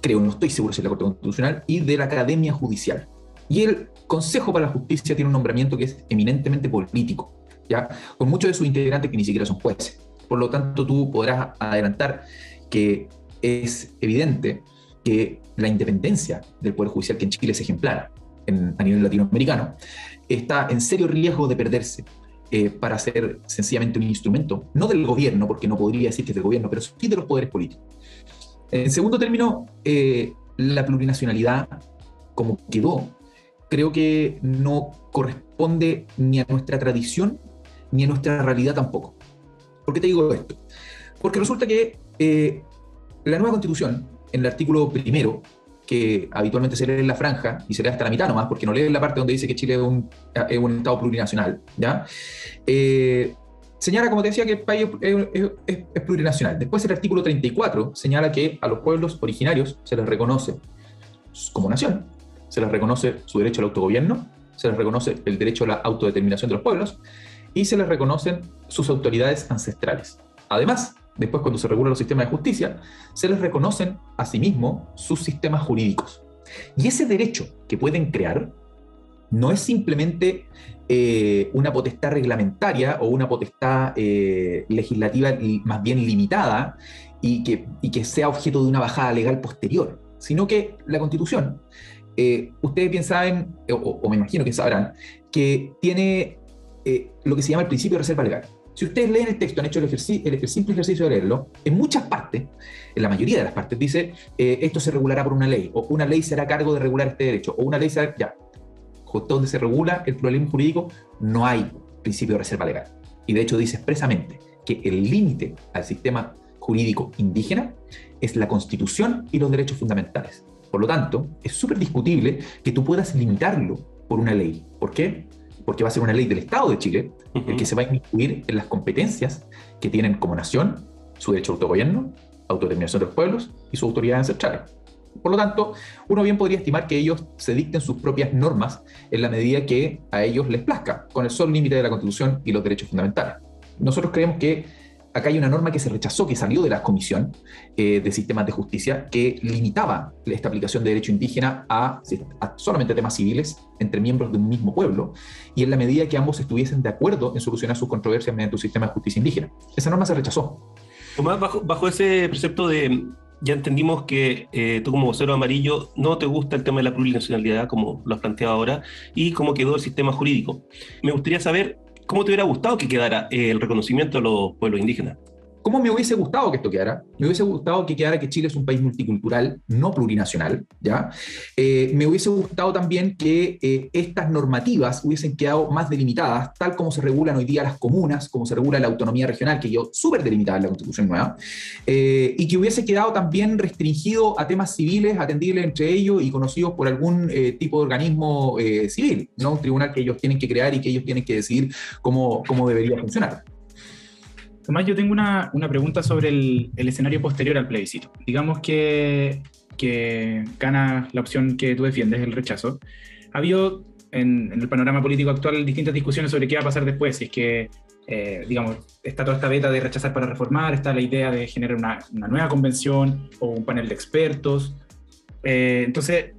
creo, no estoy seguro si es la Corte Constitucional, y de la Academia Judicial. Y el Consejo para la Justicia tiene un nombramiento que es eminentemente político, ¿ya? con muchos de sus integrantes que ni siquiera son jueces. Por lo tanto, tú podrás adelantar que es evidente que la independencia del Poder Judicial, que en Chile es ejemplar a nivel latinoamericano, está en serio riesgo de perderse eh, para ser sencillamente un instrumento, no del gobierno, porque no podría decir que es del gobierno, pero sí de los poderes políticos. En segundo término, eh, la plurinacionalidad, como quedó, creo que no corresponde ni a nuestra tradición ni a nuestra realidad tampoco. ¿Por qué te digo esto? Porque resulta que eh, la nueva constitución, en el artículo primero, que habitualmente se lee en la franja y se lee hasta la mitad nomás, porque no lee la parte donde dice que Chile es un, Estado plurinacional, ¿ya? Eh, señala, como te decía, que el país es, plurinacional. Después el artículo 34 señala que a los pueblos originarios se les reconoce como nación, se les reconoce su derecho al autogobierno, se les reconoce el derecho a la autodeterminación de los pueblos y se les reconocen sus autoridades ancestrales. Además, después cuando se regula los sistemas de justicia, se les reconocen a sí mismos sus sistemas jurídicos. Y ese derecho que pueden crear no es simplemente eh, una potestad reglamentaria o una potestad eh, legislativa más bien limitada y que, que sea objeto de una bajada legal posterior, sino que la Constitución, eh, ustedes bien o, me imagino que sabrán, que tiene lo que se llama el principio de reserva legal. Si ustedes leen el texto, han hecho el, el, simple ejercicio de leerlo, en muchas partes, en la mayoría de las partes, dice eh, esto se regulará por una ley, o una ley será cargo de regular este derecho, o una ley será. Ya. Justo donde se regula el problema jurídico, no hay principio de reserva legal. Y de hecho dice expresamente que el límite al sistema jurídico indígena es la constitución y los derechos fundamentales. Por lo tanto, es súper discutible que tú puedas limitarlo por una ley. ¿Por qué? Porque va a ser una ley del Estado de Chile, el que se va a incluir en las competencias que tienen como nación su derecho a autogobierno, autodeterminación de los pueblos y sus autoridades ancestrales. Por lo tanto, uno bien podría estimar que ellos se dicten sus propias normas en la medida que a ellos les plazca, con el solo límite de la Constitución y los derechos fundamentales. Nosotros creemos que acá hay una norma que se rechazó, que salió de la Comisión eh, de Sistemas de Justicia, que limitaba esta aplicación de derecho indígena a, solamente temas civiles entre miembros de un mismo pueblo, y en la medida que ambos estuviesen de acuerdo en solucionar sus controversias mediante un sistema de justicia indígena. Esa norma se rechazó. Tomás, bajo, bajo ese precepto de, ya entendimos que eh, tú como vocero amarillo no te gusta el tema de la plurinacionalidad, como lo has planteado ahora, y cómo quedó el sistema jurídico. Me gustaría saber ¿Cómo te hubiera gustado que quedara el reconocimiento de los pueblos indígenas? ¿Cómo me hubiese gustado que esto quedara? Me hubiese gustado que quedara que Chile es un país multicultural, no plurinacional, ¿ya? Eh, me hubiese gustado también que eh, estas normativas hubiesen quedado más delimitadas, tal como se regulan hoy día las comunas, como se regula la autonomía regional, que yo súper delimitada en la Constitución Nueva, eh, y que hubiese quedado también restringido a temas civiles, atendibles entre ellos y conocidos por algún tipo de organismo civil, ¿no? Un tribunal que ellos tienen que crear y que ellos tienen que decidir cómo, cómo debería funcionar. Tomás, yo tengo una, una pregunta sobre el, el, escenario posterior al plebiscito. Digamos que, que, gana la opción que tú defiendes, el rechazo. Ha habido en, el panorama político actual distintas discusiones sobre qué va a pasar después, si es que, eh, digamos, está toda esta beta de rechazar para reformar, está la idea de generar una, una nueva convención o un panel de expertos. Eh, entonces,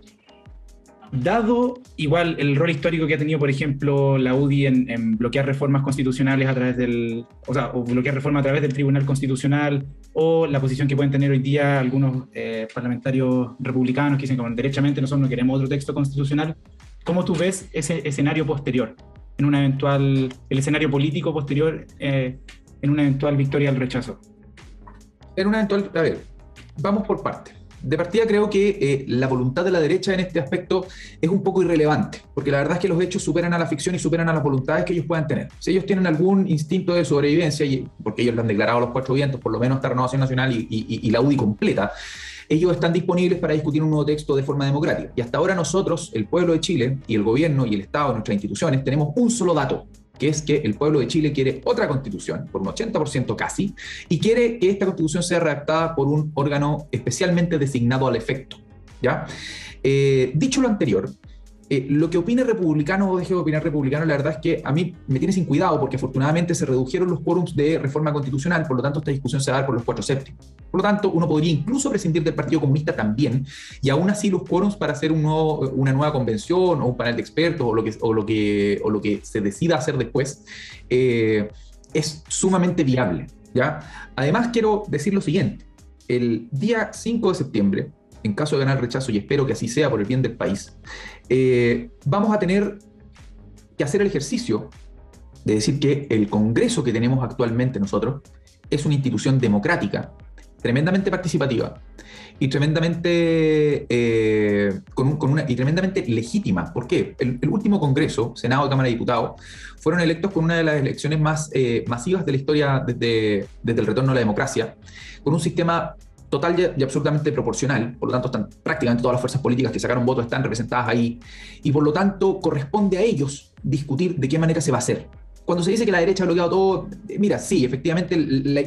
dado igual el rol histórico que ha tenido, por ejemplo, la UDI en, bloquear reformas constitucionales a través del, o sea, o bloquear reformas a través del Tribunal Constitucional, o la posición que pueden tener hoy día algunos eh, parlamentarios republicanos que dicen como derechamente nosotros no queremos otro texto constitucional, ¿cómo tú ves ese escenario posterior, en una eventual, el escenario político posterior eh, en una eventual victoria al rechazo? En una eventual, a ver, vamos por partes de partida creo que eh, la voluntad de la derecha en este aspecto es un poco irrelevante, porque la verdad es que los hechos superan a la ficción y superan a las voluntades que ellos puedan tener. Si ellos tienen algún instinto de sobrevivencia, y, porque ellos lo han declarado a los cuatro vientos, por lo menos esta renovación nacional y, la UDI completa, ellos están disponibles para discutir un nuevo texto de forma democrática. Y hasta ahora nosotros, el pueblo de Chile y el gobierno y el Estado, nuestras instituciones, tenemos un solo dato, que es que el pueblo de Chile quiere otra constitución, por un 80% casi, y quiere que esta constitución sea redactada por un órgano especialmente designado al efecto. ¿ya? Eh, dicho lo anterior, Eh, lo que opine republicano o deje de opinar republicano, la verdad es que a mí me tiene sin cuidado porque afortunadamente se redujeron los quórums de reforma constitucional, por lo tanto esta discusión se va a dar por los cuatro séptimos. Por lo tanto, uno podría incluso prescindir del Partido Comunista también, y aún así los quórums para hacer un nuevo, una nueva convención o un panel de expertos o lo que, o lo que, o lo que se decida hacer después, eh, es sumamente viable. ¿ya? Además, quiero decir lo siguiente. El día 5 de septiembre, en caso de ganar rechazo, y espero que así sea por el bien del país, eh, vamos a tener que hacer el ejercicio de decir que el Congreso que tenemos actualmente nosotros es una institución democrática, tremendamente participativa y tremendamente, eh, con, una, y tremendamente legítima. ¿Por qué? El, último Congreso, Senado y Cámara de Diputados, fueron electos con una de las elecciones más eh, masivas de la historia desde, desde el retorno a la democracia, con un sistema total y, absolutamente proporcional, por lo tanto prácticamente todas las fuerzas políticas que sacaron votos están representadas ahí, y por lo tanto corresponde a ellos discutir de qué manera se va a hacer cuando se dice que la derecha ha bloqueado todo, mira, sí, efectivamente,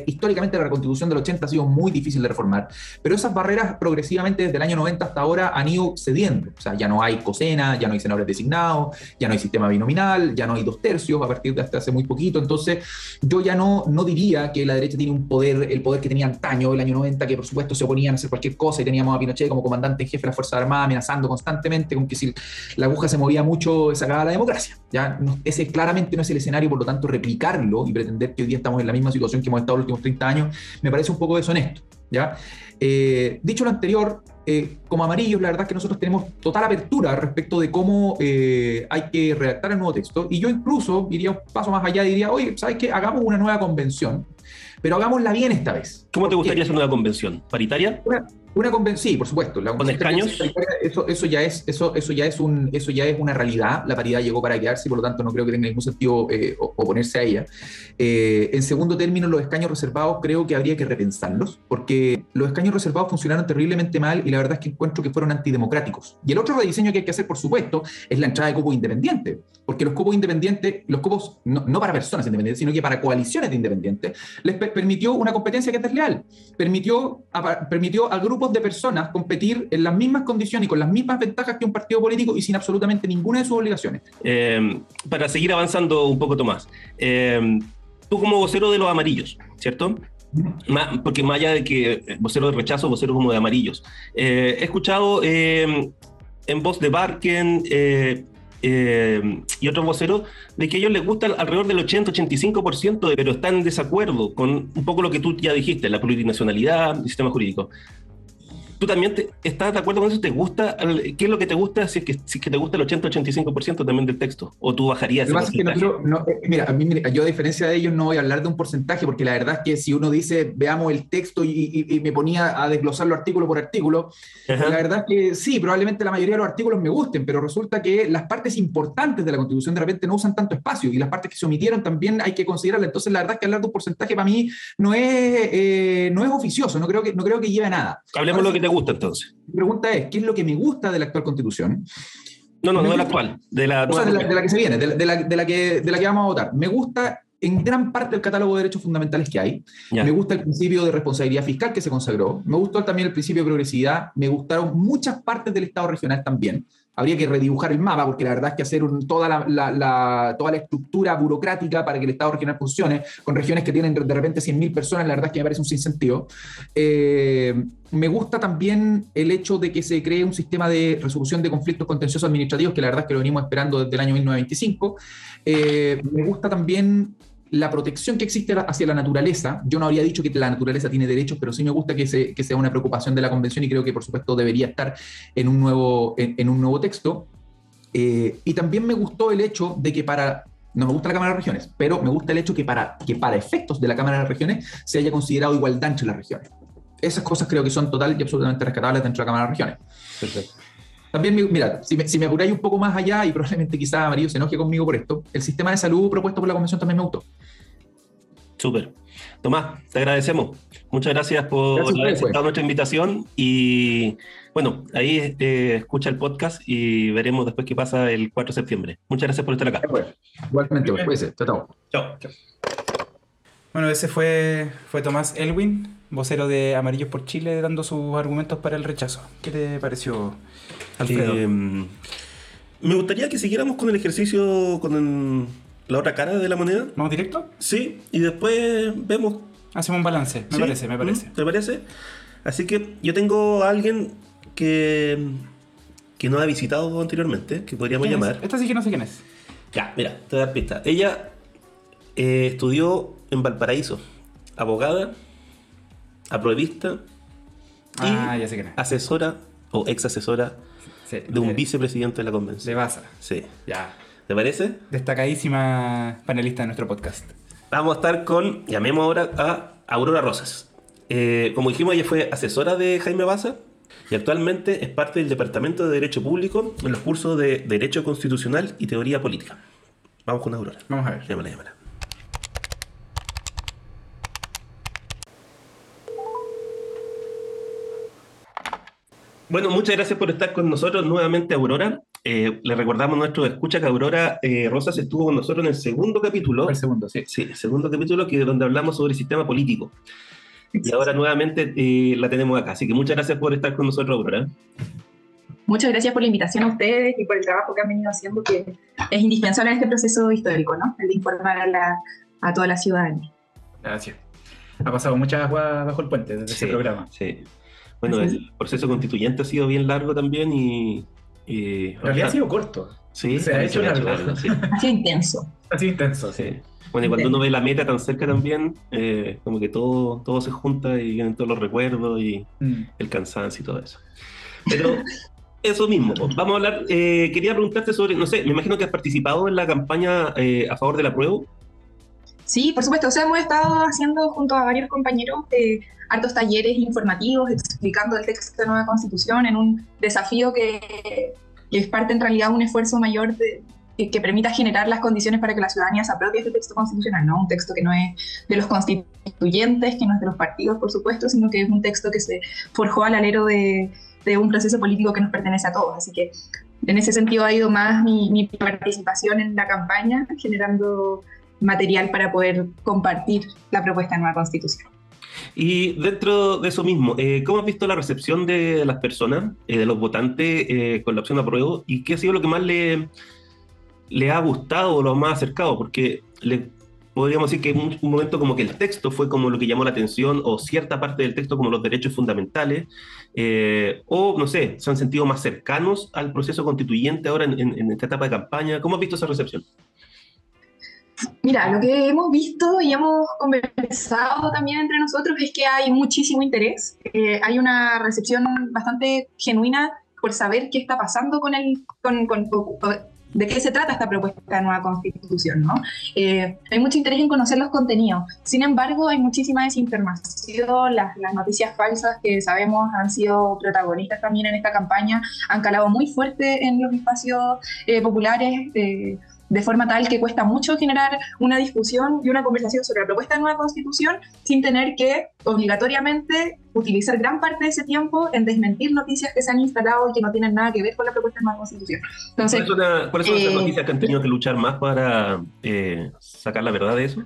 históricamente la constitución del 80 ha sido muy difícil de reformar, pero esas barreras progresivamente desde el año 90 hasta ahora han ido cediendo. O sea, ya no hay COSENA, ya no hay senadores designados, ya no hay sistema binominal, ya no hay dos tercios a partir de hace muy poquito. Entonces, yo ya no, no diría que la derecha tiene un poder, el poder que tenía antaño, el año 90, que por supuesto se oponían a hacer cualquier cosa y teníamos a Pinochet como comandante en jefe de la Fuerza Armada amenazando constantemente con que si la aguja se movía mucho, se acababa la democracia. Ya ese claramente no es el escenario por lo tanto replicarlo y pretender que hoy día estamos en la misma situación que hemos estado los últimos 30 años, me parece un poco deshonesto. ¿ya? Eh, dicho lo anterior, eh, como amarillos, la verdad es que nosotros tenemos total apertura respecto de cómo eh, hay que redactar el nuevo texto. Y yo incluso iría un paso más allá y diría, oye, ¿sabes qué? Hagamos una nueva convención, pero hagámosla bien esta vez. ¿Cómo te gustaría hacer una nueva convención? ¿Paritaria? Una convención, sí, por supuesto. La ¿Con escaños? Eso, eso, ya es, eso, eso, ya es un, eso ya es una realidad. La paridad llegó para quedarse y por lo tanto no creo que tenga ningún sentido eh, oponerse a ella. Eh, en segundo término, los escaños reservados creo que habría que repensarlos, porque los escaños reservados funcionaron terriblemente mal y la verdad es que encuentro que fueron antidemocráticos. Y el otro rediseño que hay que hacer, por supuesto, es la entrada de cupos independientes, porque los cupos independientes, los cupos no, no para personas independientes, sino que para coaliciones de independientes, les permitió una competencia que es desleal, permitió, a, permitió a grupos de personas competir en las mismas condiciones y con las mismas ventajas que un partido político y sin absolutamente ninguna de sus obligaciones. Eh, para seguir avanzando un poco, Tomás, eh, tú como vocero de los amarillos, ¿cierto? porque más allá de que eh, vocero de rechazo, vocero como de amarillos. he escuchado en voz de Barken y otros voceros de que a ellos les gusta alrededor del 80-85%, pero están en desacuerdo con un poco lo que tú ya dijiste, la plurinacionalidad, el sistema jurídico tú también estás de acuerdo con eso, ¿te gusta? ¿Qué es lo que te gusta si es que, si que te gusta el 80-85% también del texto? ¿O tú bajarías ese no, eh, mira, a mí, yo a diferencia de ellos no voy a hablar de un porcentaje, porque la verdad es que si uno dice, veamos el texto y, me ponía a desglosarlo artículo por artículo, la verdad es que sí, probablemente la mayoría de los artículos me gusten, pero resulta que las partes importantes de la Constitución de repente no usan tanto espacio y las partes que se omitieron también hay que considerarlas. Entonces, la verdad es que hablar de un porcentaje para mí no es, eh, no es oficioso, no creo, que, no creo que lleve a nada. Hablemos lo que te gusta entonces? Mi pregunta es, ¿qué es lo que me gusta de la actual constitución? No, no, no de la actual, de la, de la, que se viene, de, la, de, la, que, de la que vamos a votar. Me gusta en gran parte el catálogo de derechos fundamentales que hay. Me gusta el principio de responsabilidad fiscal que se consagró. Me gustó también el principio de progresividad. Me gustaron muchas partes del Estado regional también habría que redibujar el mapa, porque la verdad es que hacer toda, la, toda la estructura burocrática para que el Estado regional funcione, con regiones que tienen de repente 100.000 personas, la verdad es que me parece un sinsentido. Eh, me gusta también el hecho de que se cree un sistema de resolución de conflictos contenciosos administrativos, que la verdad es que lo venimos esperando desde el año 1925. Eh, me gusta también la protección que existe hacia la naturaleza. Yo no habría dicho que la naturaleza tiene derechos, pero sí me gusta que, sea una preocupación de la Convención y creo que, por supuesto, debería estar en un nuevo, en, un nuevo texto. Eh, y también me gustó el hecho de que para no me gusta la Cámara de Regiones, pero me gusta el hecho que para, que para efectos de la Cámara de Regiones se haya considerado igualdad entre las regiones. Esas cosas creo que son total y absolutamente rescatables dentro de la Cámara de Regiones. Perfecto. También, mira, si me, si me apuráis un poco más allá, y probablemente quizá Amarillo se enoje conmigo por esto, el sistema de salud propuesto por la Convención también me gustó. Súper. Tomás, te agradecemos. Muchas gracias por haber aceptado nuestra invitación y bueno, ahí eh, escucha el podcast y veremos después qué pasa el 4 de septiembre. Muchas gracias por estar acá. igualmente, pues, chao, chao. Chao. Bueno, ese fue, fue Tomás Elwin, vocero de Amarillos por Chile, dando sus argumentos para el rechazo. ¿Qué te pareció, Alfredo? Em, me gustaría que siguiéramos con el ejercicio con el- la otra cara de la moneda. ¿Vamos directo? Sí, y después vemos. Hacemos un balance, me ¿sí? parece, me parece. ¿Mm? ¿Te parece? Así que yo tengo a alguien que, que no ha visitado anteriormente, que podríamos ¿Quién es? llamar. Esta sí que no sé quién es. Ya, mira, te voy a dar pista. Ella eh, estudió en Valparaíso, abogada, apruebista y Ah, ya sé asesora o ex asesora Sí, de un de- vicepresidente de la De convención. Baza. Sí. Ya. ¿Te parece? Destacadísima panelista de nuestro podcast. Vamos a estar con, llamemos ahora a Aurora Rosas. Eh, como dijimos, ella fue asesora de Jaime Baza y actualmente es parte del Departamento de Derecho Público en los cursos de Derecho Constitucional y Teoría Política. Vamos con Aurora. Vamos a ver. Llámala, llámala. Bueno, muchas gracias por estar con nosotros nuevamente, Aurora. Eh, le recordamos a nuestros escucha que Aurora eh, Rosas estuvo con nosotros en el segundo capítulo. El segundo, sí. Sí, el segundo capítulo que donde hablamos sobre el sistema político. Y ahora nuevamente eh, la tenemos acá. Así que muchas gracias por estar con nosotros, Aurora. Muchas gracias por la invitación a ustedes y por el trabajo que han venido haciendo, que es indispensable en este proceso histórico, ¿no? El de informar a, la, a toda la ciudadanía. Gracias. Ha pasado mucha agua bajo el puente desde ese programa. Sí. Bueno, el proceso constituyente ha sido bien largo también y... y En realidad ha sido corto. Sí, se ha hecho largo. sí. Ha sido intenso. Ha sido intenso, sí. Sí. Bueno, y cuando uno ve la meta tan cerca también, eh, como que todo, todo se junta y vienen todos los recuerdos y Mm. el cansancio y todo eso. Pero eso mismo, pues, vamos a hablar, eh, quería preguntarte sobre, no sé, me imagino que has participado en la campaña eh, a favor de la prueba. Sí, por supuesto. O sea, hemos estado haciendo junto a varios compañeros eh, hartos talleres informativos explicando el texto de nueva constitución en un desafío que, que es parte en realidad de un esfuerzo mayor de, que, que permita generar las condiciones para que la ciudadanía se apropie este texto constitucional, ¿no? Un texto que no es de los constituyentes, que no es de los partidos, por supuesto, sino que es un texto que se forjó al alero de, de un proceso político que nos pertenece a todos. Así que en ese sentido ha ido más mi, mi participación en la campaña, generando material para poder compartir la propuesta de nueva constitución. Y dentro de eso mismo, eh, ¿cómo has visto la recepción de las personas, eh, de los votantes eh, con la opción de apruebo? ¿Y qué ha sido lo que más le, le ha gustado o lo más acercado? Porque le, podríamos decir que en un, momento como que el texto fue como lo que llamó la atención, o cierta parte del texto como los derechos fundamentales, o no sé, se han sentido más cercanos al proceso constituyente ahora en- en esta etapa de campaña. ¿Cómo has visto esa recepción? Mira, lo que hemos visto y hemos conversado también entre nosotros es que hay muchísimo interés, eh, hay una recepción bastante genuina por saber qué está pasando con el, con, con- de qué se trata esta propuesta de nueva constitución, ¿no? Eh, hay mucho interés en conocer los contenidos. Sin embargo, hay muchísima desinformación, las, las noticias falsas que sabemos han sido protagonistas también en esta campaña, han calado muy fuerte en los espacios eh, populares. eh, de forma tal que cuesta mucho generar una discusión y una conversación sobre la propuesta de nueva constitución sin tener que obligatoriamente utilizar gran parte de ese tiempo en desmentir noticias que se han instalado y que no tienen nada que ver con la propuesta de nueva constitución. Entonces, ¿Cuáles son, la- cuáles son esas eh, noticias que han tenido que luchar más para eh, sacar la verdad de eso?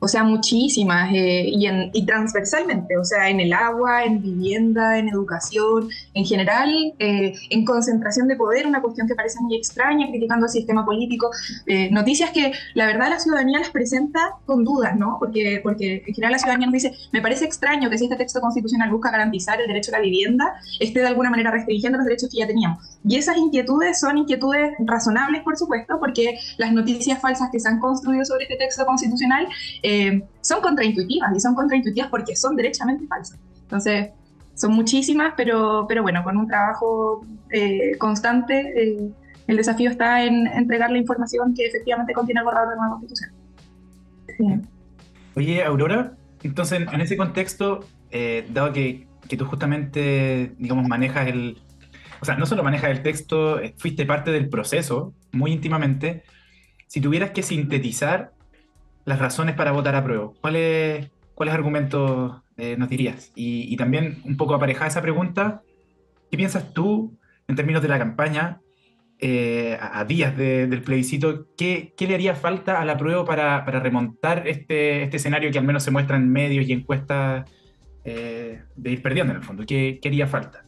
O sea, muchísimas eh, y, en- y transversalmente, o sea, en el agua, en vivienda, en educación, en general, eh, en concentración de poder, una cuestión que parece muy extraña, criticando el sistema político, eh, noticias que la verdad la ciudadanía las presenta con dudas, ¿no? Porque, porque en general la ciudadanía nos dice, me parece extraño que si este texto constitucional busca garantizar el derecho a la vivienda, esté de alguna manera restringiendo los derechos que ya teníamos. Y esas inquietudes son inquietudes razonables, por supuesto, porque las noticias falsas que se han construido sobre este texto constitucional eh, son contraintuitivas y son contraintuitivas porque son derechamente falsas. Entonces, son muchísimas, pero, pero bueno, con un trabajo eh, constante, eh, el desafío está en entregar la información que efectivamente contiene el borrador de nueva constitución. Sí. Oye, Aurora, entonces en ese contexto, eh, dado que, que tú justamente, digamos, manejas el, o sea, no solo manejas el texto, eh, fuiste parte del proceso muy íntimamente, si tuvieras que sintetizar las razones para votar a prueba, ¿cuáles, cuáles argumentos eh, nos dirías? Y, y también un poco aparejada esa pregunta, ¿qué piensas tú en términos de la campaña eh, a, a días de- del plebiscito, ¿qué, qué le haría falta a la prueba para, para remontar este, este escenario que al menos se muestra en medios y encuestas eh, de ir perdiendo en el fondo? ¿Qué, qué haría falta?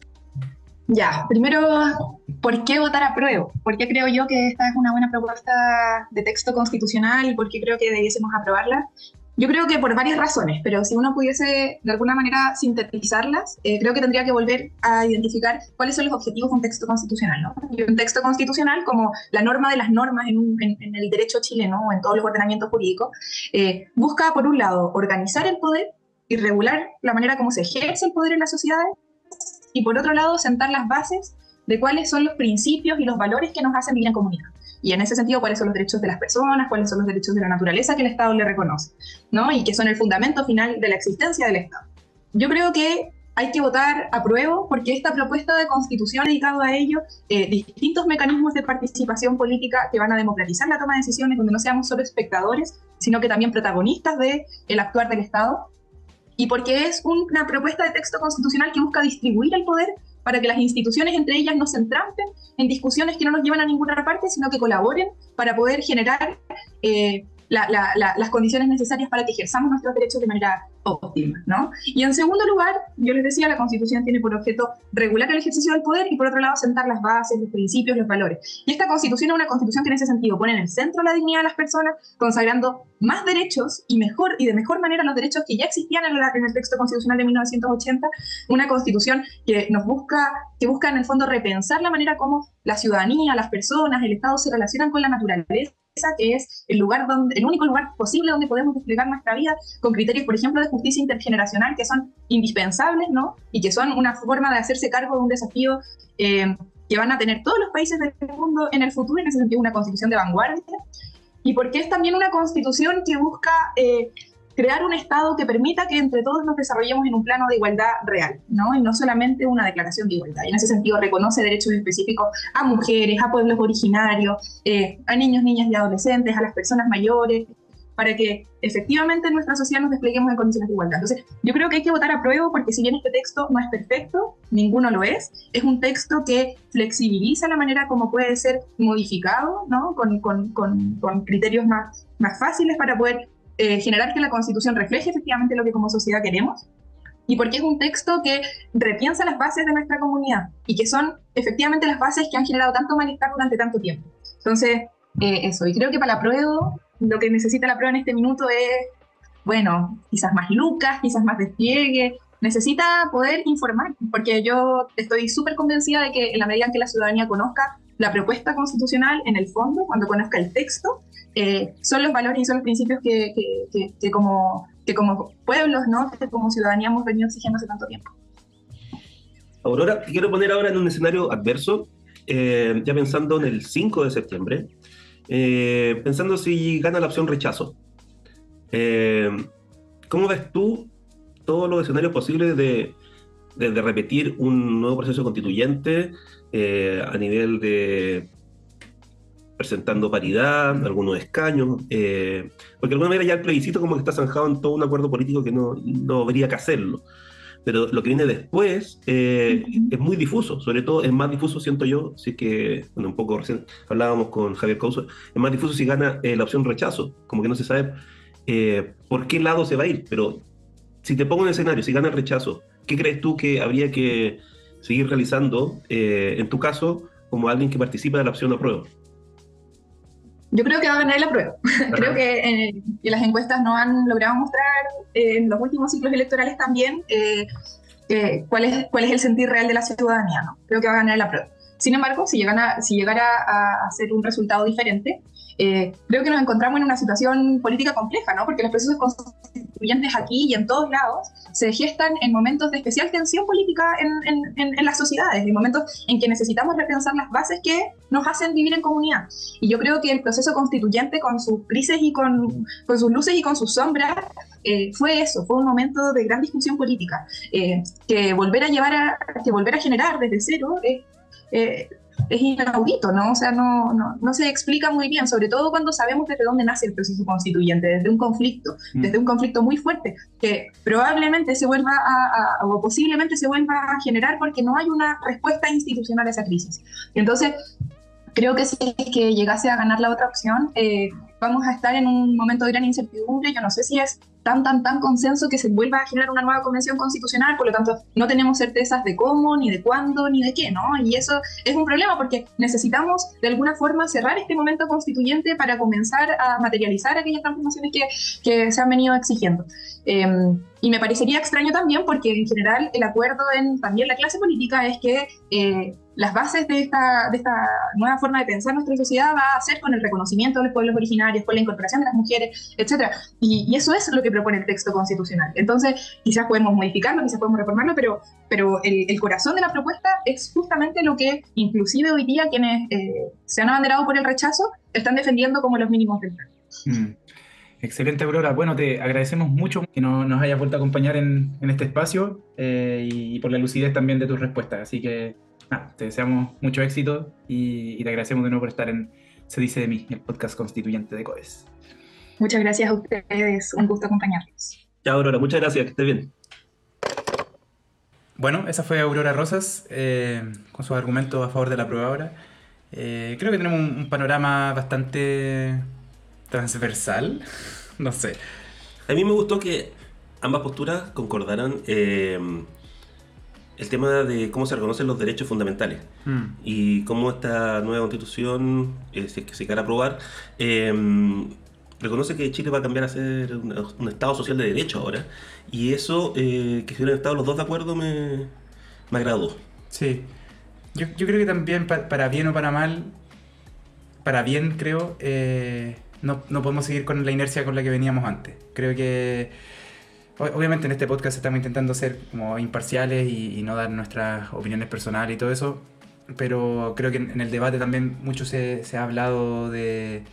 Ya, primero, ¿por qué votar a prueba? ¿Por qué creo yo que esta es una buena propuesta de texto constitucional y por qué creo que debiésemos aprobarla? Yo creo que por varias razones, pero si uno pudiese de alguna manera sintetizarlas, eh, creo que tendría que volver a identificar cuáles son los objetivos de un texto constitucional. ¿no? Y un texto constitucional, como la norma de las normas en, el derecho chileno o en todos los ordenamientos jurídicos, eh, busca, por un lado, organizar el poder y regular la manera como se ejerce el poder en las sociedades, y por otro lado, sentar las bases de cuáles son los principios y los valores que nos hacen vivir en comunidad. Y en ese sentido, cuáles son los derechos de las personas, cuáles son los derechos de la naturaleza que el Estado le reconoce, ¿no? Y que son el fundamento final de la existencia del Estado. Yo creo que hay que votar a prueba porque esta propuesta de constitución ha dedicado a ello eh, distintos mecanismos de participación política que van a democratizar la toma de decisiones, donde no seamos solo espectadores, sino que también protagonistas del el actuar del Estado. Y porque es una propuesta de texto constitucional que busca distribuir el poder para que las instituciones entre ellas no se entrampen en discusiones que no nos llevan a ninguna parte, sino que colaboren para poder generar eh, las condiciones necesarias para que ejerzamos nuestros derechos de manera óptima. ¿no? Y en segundo lugar, yo les decía, la Constitución tiene por objeto regular el ejercicio del poder y por otro lado sentar las bases, los principios, los valores. Y esta Constitución es una Constitución que en ese sentido pone en el centro la dignidad de las personas, consagrando más derechos y mejor y de mejor manera los derechos que ya existían en, en el texto constitucional de 1980, una Constitución que nos busca, que busca en el fondo repensar la manera como la ciudadanía, las personas, el Estado se relacionan con la naturaleza que es el lugar donde, el único lugar posible donde podemos desplegar nuestra vida con criterios, por ejemplo, de justicia intergeneracional que son indispensables, ¿no? Y que son una forma de hacerse cargo de un desafío eh, que van a tener todos los países del mundo en el futuro, en ese sentido una constitución de vanguardia, y porque es también una constitución que busca eh, crear un Estado que permita que entre todos nos desarrollemos en un plano de igualdad real, ¿no? Y no solamente una declaración de igualdad. Y en ese sentido reconoce derechos específicos a mujeres, a pueblos originarios, eh, a niños, niñas y adolescentes, a las personas mayores, para que efectivamente en nuestra sociedad nos despleguemos en condiciones de igualdad. Entonces, yo creo que hay que votar a prueba porque si bien este texto no es perfecto, ninguno lo es, es un texto que flexibiliza la manera como puede ser modificado, ¿no? Con, con, con, con criterios más, más fáciles para poder eh, generar que la Constitución refleje efectivamente lo que como sociedad queremos y porque es un texto que repiensa las bases de nuestra comunidad y que son efectivamente las bases que han generado tanto malestar durante tanto tiempo. Entonces, eh, eso, y creo que para la prueba, lo que necesita la prueba en este minuto es, bueno, quizás más lucas, quizás más despliegue, necesita poder informar, porque yo estoy súper convencida de que en la medida en que la ciudadanía conozca la propuesta constitucional en el fondo, cuando conozca el texto, eh, son los valores y son los principios que, que, como, que como pueblos, ¿no? que como ciudadanía hemos venido exigiendo hace tanto tiempo. Aurora, te quiero poner ahora en un escenario adverso, eh, ya pensando en el 5 de septiembre, eh, pensando si gana la opción rechazo. ¿Cómo ves tú todos los escenarios posibles de, de, de repetir un nuevo proceso constituyente a nivel de presentando paridad, algunos escaños, eh, porque de alguna manera ya el plebiscito como que está zanjado en todo un acuerdo político que no, no habría que hacerlo. Pero lo que viene después eh, es muy difuso, sobre todo es más difuso, siento yo, si que, bueno, un poco recién hablábamos con Javier Couso, es más difuso si gana eh, la opción rechazo, como que no se sabe por qué lado se va a ir, pero si te pongo un escenario, si gana el rechazo, ¿qué crees tú que habría que seguir realizando, en tu caso, como alguien que participa de la opción de prueba? Yo creo que va a ganar la prueba. creo que, las encuestas no han logrado mostrar eh, en los últimos ciclos electorales también eh, cuál, es, cuál es el sentir real de la ciudadanía. ¿no? Creo que va a ganar la prueba. Sin embargo, si, llegan si llegara a, a ser un resultado diferente, eh, creo que nos encontramos en una situación política compleja, ¿no? Porque los procesos constituyentes aquí y en todos lados se gestan en momentos de especial tensión política en, en, en, las sociedades, en momentos en que necesitamos repensar las bases que nos hacen vivir en comunidad. Y yo creo que el proceso constituyente, con sus grises y con, con sus luces y con sus sombras, eh, fue eso, fue un momento de gran discusión política, eh, que volver a llevar a, que volver a generar desde cero eh, es inaudito, ¿no? O sea, no, no, no, se explica muy bien, sobre todo cuando sabemos desde dónde nace el proceso constituyente, desde un conflicto, mm. desde un conflicto muy fuerte, que probablemente se vuelva a, o posiblemente se vuelva a generar porque no hay una respuesta institucional a esa crisis. Entonces, creo que si es que llegase a ganar la otra opción, eh, vamos a estar en un momento de gran incertidumbre. Yo no sé si es tan, tan, tan consenso que se vuelva a generar una nueva convención constitucional, por lo tanto no tenemos certezas de cómo, ni de cuándo, ni de qué, ¿no? Y eso es un problema porque necesitamos de alguna forma cerrar este momento constituyente para comenzar a materializar aquellas transformaciones que, que se han venido exigiendo. Eh, y me parecería extraño también porque en general el acuerdo en también la clase política es que eh, las bases de esta, de esta nueva forma de pensar nuestra sociedad va a ser con el reconocimiento de los pueblos originarios, con la incorporación de las mujeres, etc. Y, eso es lo que propone el texto constitucional. Entonces, quizás podemos modificarlo, quizás podemos reformarlo, pero, pero el, corazón de la propuesta es justamente lo que inclusive hoy día quienes eh, se han abanderado por el rechazo están defendiendo como los mínimos del. Mm. Excelente, Aurora. Bueno, te agradecemos mucho que no, nos hayas vuelto a acompañar en, en este espacio eh, y por la lucidez también de tus respuestas. Así que nada, te deseamos mucho éxito y, y, te agradecemos de nuevo por estar en Se dice de mí, el podcast constituyente de COES. Muchas gracias a ustedes. Un gusto acompañarlos. Chao, Aurora. Muchas gracias. Que estés bien. Bueno, esa fue Aurora Rosas eh, con sus argumentos a favor de la prueba ahora. Eh, creo que tenemos un, un panorama bastante transversal, no sé. A mí me gustó que ambas posturas concordaran eh, el tema de cómo se reconocen los derechos fundamentales Mm. y cómo esta nueva constitución, eh, si es que se quiera aprobar, eh, reconoce que Chile va a cambiar a ser un, un Estado social de derecho ahora. Y eso, eh, que si hubieran estado los dos de acuerdo, me, me agradó. Sí. Yo, yo creo que también, pa- para bien o para mal, para bien creo, eh, no, no podemos seguir con la inercia con la que veníamos antes. Creo que, obviamente en este podcast estamos intentando ser como imparciales y, no dar nuestras opiniones personales y todo eso, pero creo que en, en el debate también mucho se, se ha hablado de...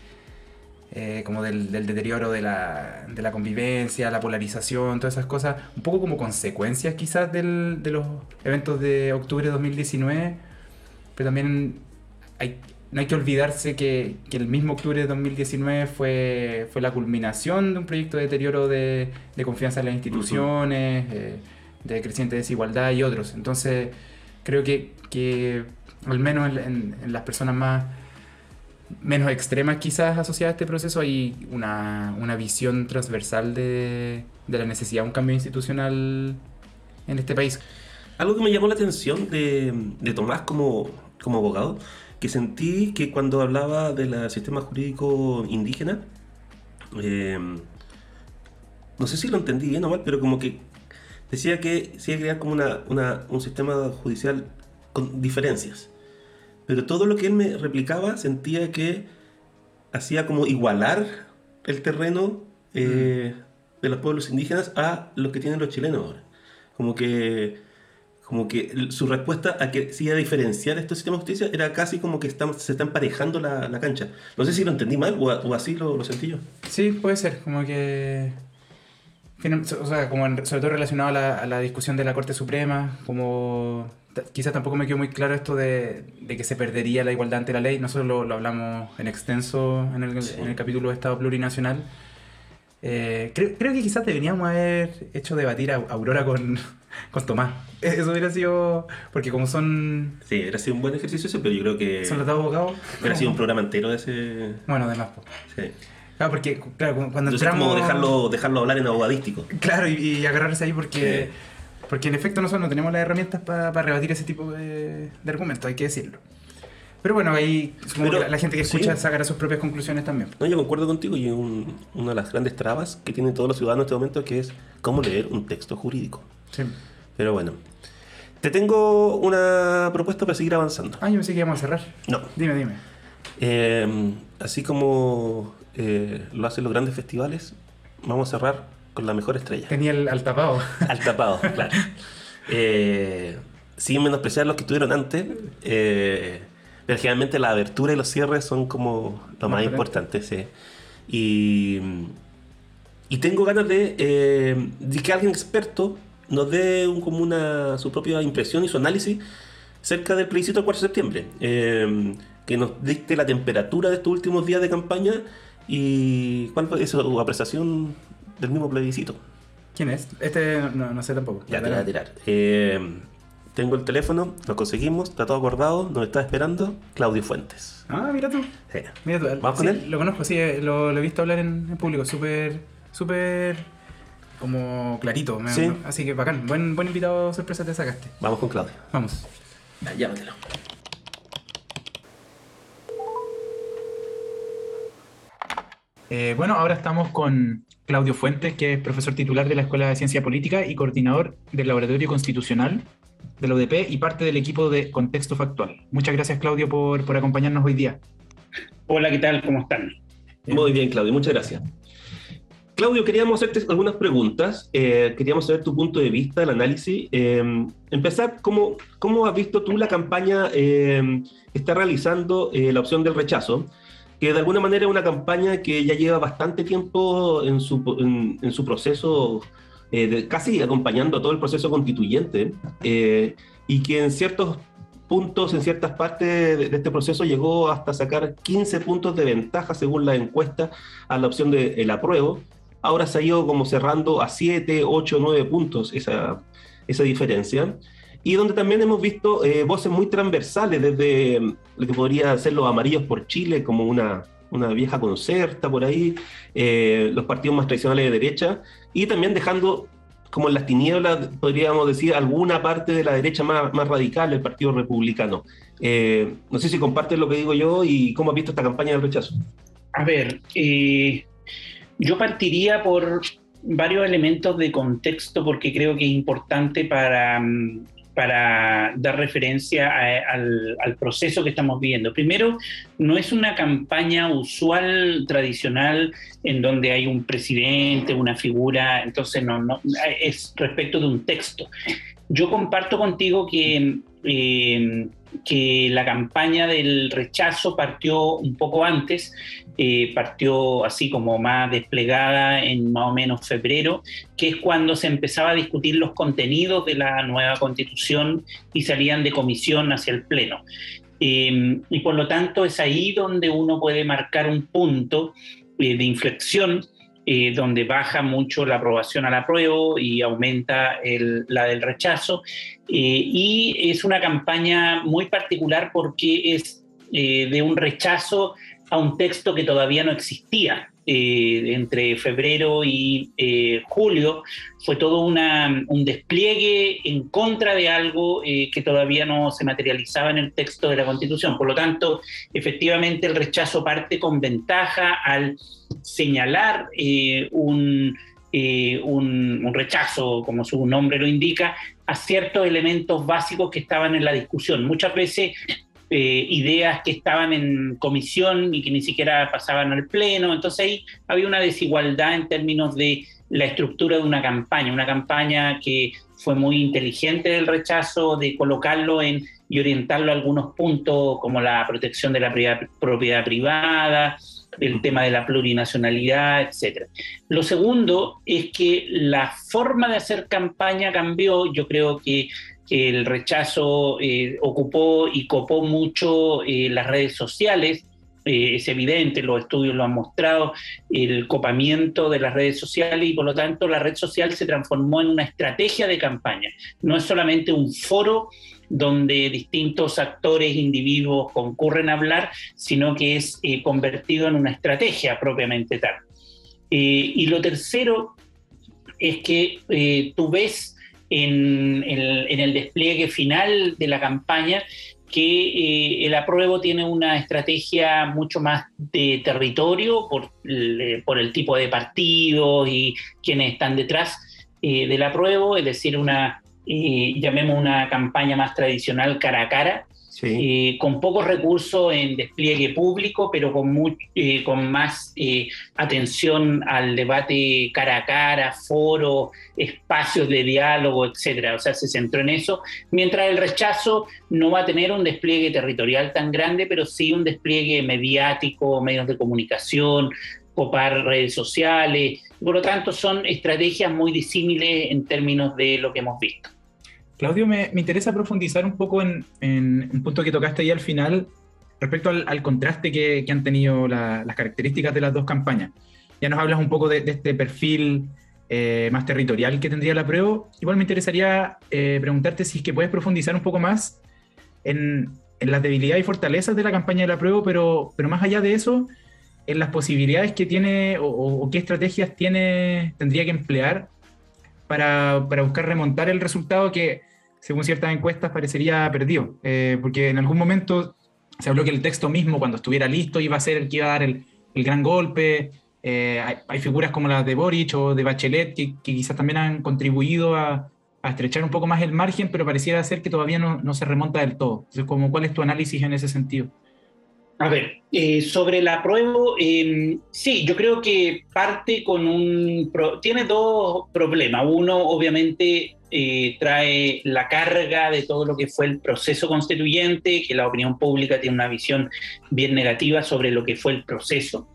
eh, como del, del deterioro de la, de la convivencia, la polarización, todas esas cosas, un poco como consecuencias quizás del- de los eventos de octubre de 2019, pero también hay, no hay que olvidarse que, que el mismo octubre de 2019 fue, fue la culminación de un proyecto de deterioro de, de confianza en las instituciones, eh, de creciente desigualdad y otros. Entonces, creo que, que al menos en, en- en las personas más menos extremas quizás asociadas a este proceso hay una, una visión transversal de, de la necesidad de un cambio institucional en este país. Algo que me llamó la atención de, de Tomás como, como abogado, que sentí que cuando hablaba del sistema jurídico indígena, eh, no sé si lo entendí bien o mal, pero como que decía que se iba a crear como una, una- un sistema judicial con diferencias. Pero todo lo que él me replicaba sentía que hacía como igualar el terreno eh, de los pueblos indígenas a los que tienen los chilenos ahora. Como que, como que su respuesta a que iba a diferenciar estos sistemas de justicia era casi como que estamos, se está emparejando la, la cancha. No sé si lo entendí mal o, o así lo, lo sentí yo. Sí, puede ser, como que... O sea, como en- sobre todo relacionado a la, a la discusión de la Corte Suprema, como... Quizás tampoco me quedó muy claro esto de, de que se perdería la igualdad ante la ley. Nosotros lo, lo hablamos en extenso en el, Sí. en el capítulo de Estado Plurinacional. Eh, creo, creo que quizás deberíamos haber hecho debatir a Aurora con, con Tomás. Eso hubiera sido... Porque como son, Sí, hubiera sido un buen ejercicio ese, pero yo creo que son los dos abogados... hubiera sido un programa entero de ese... Bueno, además. Sí. Claro, porque claro, cu- cuando Entonces entramos... como dejarlo, dejarlo hablar en abogadístico. Claro, y, y agarrarse ahí porque, Sí. porque en efecto nosotros no tenemos las herramientas para rebatir ese tipo de, de argumentos, hay que decirlo. Pero bueno, ahí supongo Pero, que la, la gente que escucha sí. sacará sus propias conclusiones también. No, yo concuerdo contigo y un- una de las grandes trabas que tienen todos los ciudadanos en este momento que es cómo leer un texto jurídico. Sí. Pero bueno. Te tengo una propuesta para seguir avanzando. Ah, yo pensé que íbamos a cerrar. No. Dime, dime. Eh, así como eh, lo hacen los grandes festivales, vamos a cerrar con la mejor estrella. Tenía el al tapado. Al tapado, claro. Eh, sin menospreciar los que estuvieron antes, eh, pero generalmente la abertura y los cierres son como lo más Más importante, sí. Y, y tengo ganas de, eh, de que alguien experto nos dé un- como una, su propia impresión y su análisis cerca del plebiscito del 4 de septiembre. Eh, que nos dicte la temperatura de estos últimos días de campaña y cuál fue su apreciación del mismo plebiscito. ¿Quién es? Este no, no sé tampoco. Ya te voy a tirar. Eh, tengo el teléfono, lo conseguimos, está todo acordado, nos está esperando Claudio Fuentes. Ah, mira tú. Sí. Mira tú. ¿Vamos con Sí, él? Lo conozco, sí, eh, lo, lo he visto hablar en, en público. Súper, súper como clarito. me- Sí. Así que bacán. Buen, buen invitado sorpresa te sacaste. Vamos con Claudio. Vamos. Ya, llámatelo. Eh, bueno, ahora estamos con Claudio Fuentes, que es profesor titular de la Escuela de Ciencia Política y coordinador del Laboratorio Constitucional de la UDP y parte del equipo de Contexto Factual. Muchas gracias, Claudio, por, por acompañarnos hoy día. Hola, ¿qué tal? ¿Cómo están? Muy bien, Claudio, muchas gracias. Claudio, queríamos hacerte algunas preguntas. Eh, queríamos saber tu punto de vista, el análisis. Eh, empezar, ¿cómo, ¿cómo has visto tú la campaña eh, que está realizando eh, la opción del rechazo? Que de alguna manera es una campaña que ya lleva bastante tiempo en su, en, su proceso, eh, de- casi acompañando a todo el proceso constituyente, eh, y que en ciertos puntos, en ciertas partes de, de este proceso llegó hasta sacar 15 puntos de ventaja según la encuesta a la opción del apruebo. Ahora se ha ido como cerrando a 7, 8, 9 puntos esa, esa diferencia. Y donde también hemos visto eh, voces muy transversales, desde mm, lo que podría ser los amarillos por Chile, como una, una vieja concerta por ahí, eh, los partidos más tradicionales de derecha, y también dejando como en las tinieblas, podríamos decir, alguna parte de la derecha más, más radical, el Partido Republicano. Eh, no sé si compartes lo que digo yo y cómo has visto esta campaña del rechazo. A ver, yo partiría por varios elementos de contexto porque creo que es importante para, mm, para dar referencia al, proceso que estamos viviendo. Primero, no es una campaña usual, tradicional, en donde hay un presidente, una figura, entonces no, no es respecto de un texto. Yo comparto contigo que, eh, que la campaña del rechazo partió un poco antes, eh, partió así como más desplegada en más o menos febrero, que es cuando se empezaba a discutir los contenidos de la nueva constitución y salían de comisión hacia el Pleno. Eh, y por lo tanto es ahí donde uno puede marcar un punto de inflexión eh, donde baja mucho la aprobación al apruebo y aumenta el- la del rechazo. Eh, y es una campaña muy particular porque es eh, de un rechazo a un texto que todavía no existía. Eh, entre febrero y eh, julio fue todo un despliegue en contra de algo eh, que todavía no se materializaba en el texto de la Constitución. Por lo tanto, efectivamente el rechazo parte con ventaja al señalar un, un rechazo, como su nombre lo indica, a ciertos elementos básicos que estaban en la discusión. Muchas veces eh, ideas que estaban en comisión y que ni siquiera pasaban al pleno. Entonces ahí había una desigualdad en términos de la estructura de una campaña, una campaña que fue muy inteligente del rechazo, de colocarlo en y orientarlo a algunos puntos como la protección de la propiedad privada, el tema de la plurinacionalidad, etc. Lo segundo es que la forma de hacer campaña cambió. Yo creo que el rechazo eh, ocupó y copó mucho eh, las redes sociales. Eh, es evidente, los estudios lo han mostrado, el copamiento de las redes sociales y por lo tanto la red social se transformó en una estrategia de campaña. No es solamente un foro donde distintos actores, individuos concurren a hablar, sino que es convertido en una estrategia propiamente tal. Y lo tercero es que tú ves en, el, en el despliegue final de la campaña que eh, el apruebo tiene una estrategia mucho más de territorio por, por el tipo de partidos y quienes están detrás eh, del apruebo, es decir, una, eh, llamemos una campaña más tradicional cara a cara, Sí. eh, con pocos recursos en despliegue público, pero con, mu- eh, con más eh, atención al debate cara a cara, foro, espacios de diálogo, etcétera. O sea, se centró en eso, mientras el rechazo no va a tener un despliegue territorial tan grande, pero sí un despliegue mediático, medios de comunicación, copar redes sociales. Por lo tanto, son estrategias muy disímiles en términos de lo que hemos visto. Claudio, me, me interesa profundizar un poco en, en un punto que tocaste ahí al final respecto al, al contraste que, que han tenido la- las características de las dos campañas. Ya nos hablas un poco de, este perfil eh, más territorial que tendría la prueba. Igual me interesaría eh, preguntarte si es que puedes profundizar un poco más en, en las debilidades y fortalezas de la campaña de la prueba, pero, pero más allá de eso, en las posibilidades que tiene o- o qué estrategias tiene, tendría que emplear para, para buscar remontar el resultado que, según ciertas encuestas, parecería perdido. Eh, porque en algún momento se habló que el texto mismo, cuando estuviera listo, iba a ser el que iba a dar el, gran golpe. Eh, hay, figuras como las de Boric o de Bachelet que, que quizás también han contribuido a, estrechar un poco más el margen, pero pareciera ser que todavía no, se remonta del todo. Entonces, ¿cuál es tu análisis en ese sentido? A ver, eh, sobre la apruebo, eh, sí, yo creo que parte con un... Tiene dos problemas. Uno, obviamente, eh, trae la carga de todo lo que fue el proceso constituyente, que la opinión pública tiene una visión bien negativa sobre lo que fue el proceso.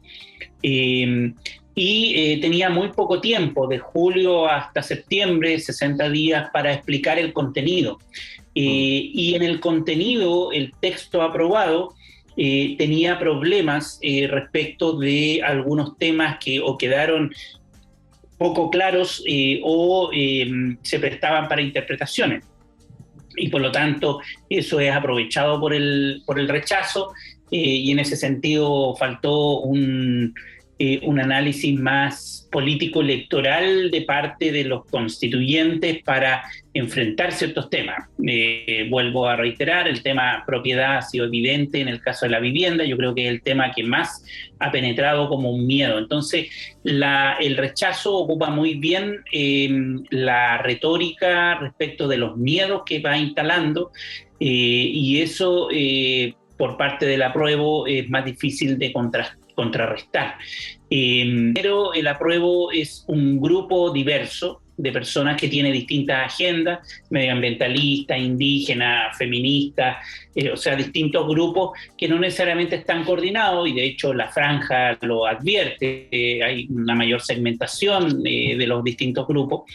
Eh, y tenía muy poco tiempo, de julio hasta septiembre, 60 días para explicar el contenido. y en el contenido, el texto aprobado, eh, tenía problemas eh, respecto de algunos temas que o quedaron poco claros eh, o se prestaban para interpretaciones. Y por lo tanto, eso es aprovechado por el, por el rechazo y en ese sentido faltó un, un análisis más político-electoral de parte de los constituyentes para enfrentar ciertos temas. Eh, vuelvo a reiterar, el tema propiedad ha sido evidente en el caso de la vivienda, yo creo que es el tema que más ha penetrado como un miedo. Entonces, el rechazo ocupa muy bien eh, la retórica respecto de los miedos que va instalando eh, y eso eh, por parte del apruebo es más difícil de contrastar contrarrestar. Eh, pero el apruebo es un grupo diverso de personas que tiene distintas agendas, medioambientalistas, indígenas, feministas, eh, o sea, distintos grupos que no necesariamente están coordinados y de hecho la franja lo advierte, eh, hay una mayor segmentación eh, de los distintos grupos.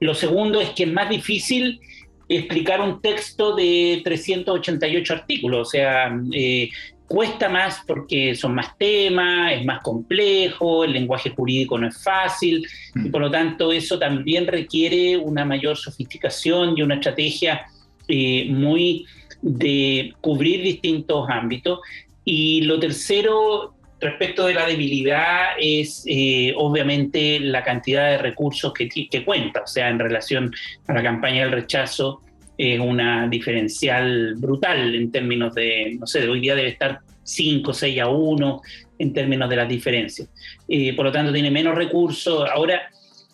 Lo segundo es que es más difícil explicar un texto de 388 artículos, o sea, cuesta más porque son más temas, es más complejo, el lenguaje jurídico no es fácil y por lo tanto eso también requiere una mayor sofisticación y una estrategia eh, muy de cubrir distintos ámbitos. Y lo tercero, respecto de la debilidad, es eh, obviamente la cantidad de recursos que, que cuenta, o sea, en relación a la campaña del rechazo es una diferencial brutal en términos de, no sé, hoy día debe estar 5, 6 a 1 en términos de las diferencias. Eh, por lo tanto, tiene menos recursos. Ahora,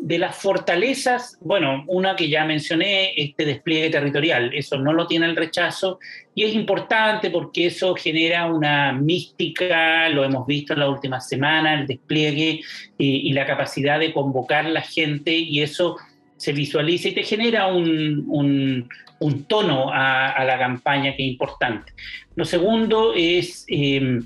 de las fortalezas, bueno, una que ya mencioné, este despliegue territorial, eso no lo tiene el rechazo y es importante porque eso genera una mística, lo hemos visto en la última semana, el despliegue eh, y la capacidad de convocar la gente y eso se visualiza y te genera un, un tono a, la campaña que es importante. Lo segundo es, eh,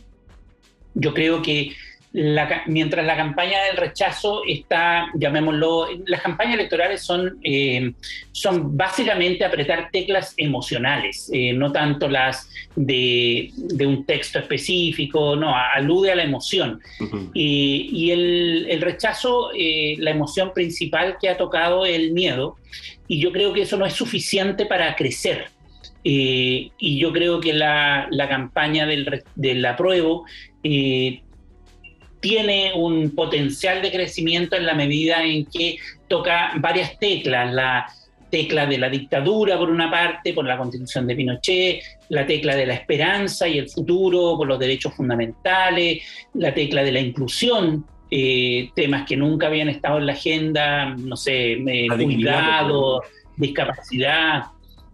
yo creo que la, mientras la campaña del rechazo está, llamémoslo, las campañas electorales son, eh, son básicamente apretar teclas emocionales, eh, no tanto las de, de, un texto específico, no, alude a la emoción. Uh -huh. y, y el, el, rechazo, eh, la emoción principal que ha tocado es el miedo, y yo creo que eso no es suficiente para crecer. Eh, y yo creo que la, la campaña del, del apruebo eh, tiene un potencial de crecimiento en la medida en que toca varias teclas, la tecla de la dictadura por una parte, por la constitución de Pinochet, la tecla de la esperanza y el futuro por los derechos fundamentales, la tecla de la inclusión, eh, temas que nunca habían estado en la agenda, no sé, eh, cuidado, discapacidad.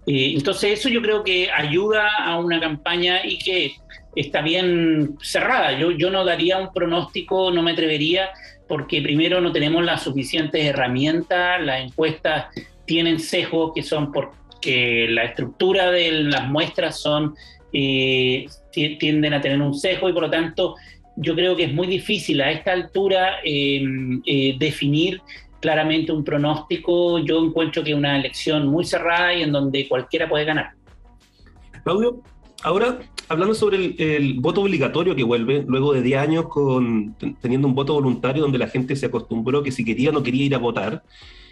Eh, entonces eso yo creo que ayuda a una campaña y que está bien cerrada. Yo, yo no daría un pronóstico, no me atrevería, porque primero no tenemos las suficientes herramientas, las encuestas tienen sesgos que son porque la estructura de las muestras son, eh, tienden a tener un sesgo y por lo tanto yo creo que es muy difícil a esta altura eh, eh, definir claramente un pronóstico. Yo encuentro que es una elección muy cerrada y en donde cualquiera puede ganar. Claudio, ahora hablando sobre el, voto obligatorio que vuelve, luego de 10 años con, teniendo un voto voluntario donde la gente se acostumbró que si quería o no quería ir a votar,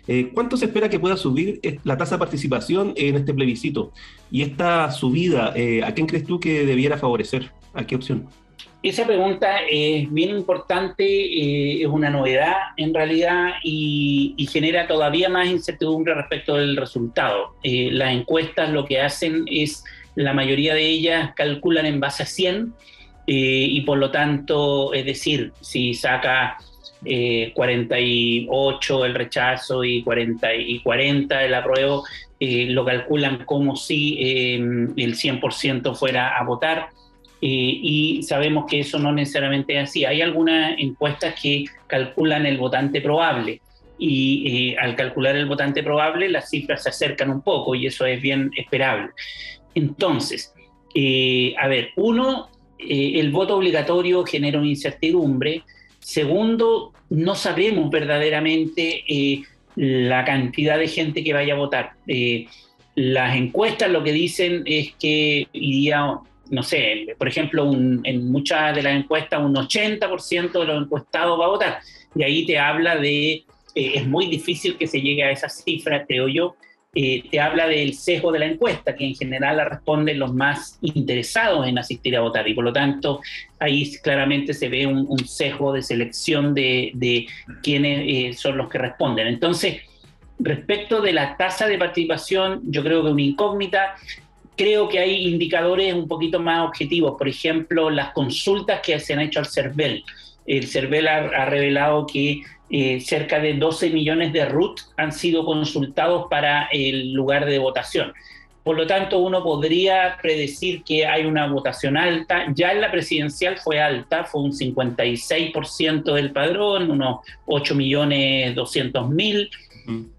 eh, ¿cuánto se espera que pueda subir la tasa de participación en este plebiscito? Y esta subida, eh, ¿a quién crees tú que debiera favorecer? ¿A qué opción? Esa pregunta es bien importante, eh, es una novedad en realidad y, genera todavía más incertidumbre respecto del resultado. Las encuestas lo que hacen es, la mayoría de ellas calculan en base a 100 eh, y por lo tanto, es decir, si saca 48 el rechazo y 40, y 40 el apruebo, lo calculan como si el 100% fuera a votar eh, y sabemos que eso no necesariamente es así. Hay algunas encuestas que calculan el votante probable y eh, al calcular el votante probable las cifras se acercan un poco y eso es bien esperable. Entonces, eh, a ver, uno, el voto obligatorio genera una incertidumbre. Segundo, no sabemos verdaderamente la cantidad de gente que vaya a votar. las encuestas lo que dicen es que iría no sé, por ejemplo, en muchas de las encuestas un 80% de los encuestados va a votar. Y ahí te habla de, eh, es muy difícil que se llegue a esa cifra, creo yo, eh, te habla del sesgo de la encuesta, que en general la responden los más interesados en asistir a votar. Y por lo tanto, ahí claramente se ve un, sesgo de selección de, de quiénes eh, son los que responden. Entonces, respecto de la tasa de participación, yo creo que una incógnita creo que hay indicadores un poquito más objetivos. Por ejemplo, las consultas que se han hecho al CERVEL. El CERVEL ha, revelado que eh, cerca de 12 millones de RUT han sido consultados para el lugar de votación. Por lo tanto, uno podría predecir que hay una votación alta. Ya en la presidencial fue alta, fue un 56% del padrón, unos 8 millones 200 mil.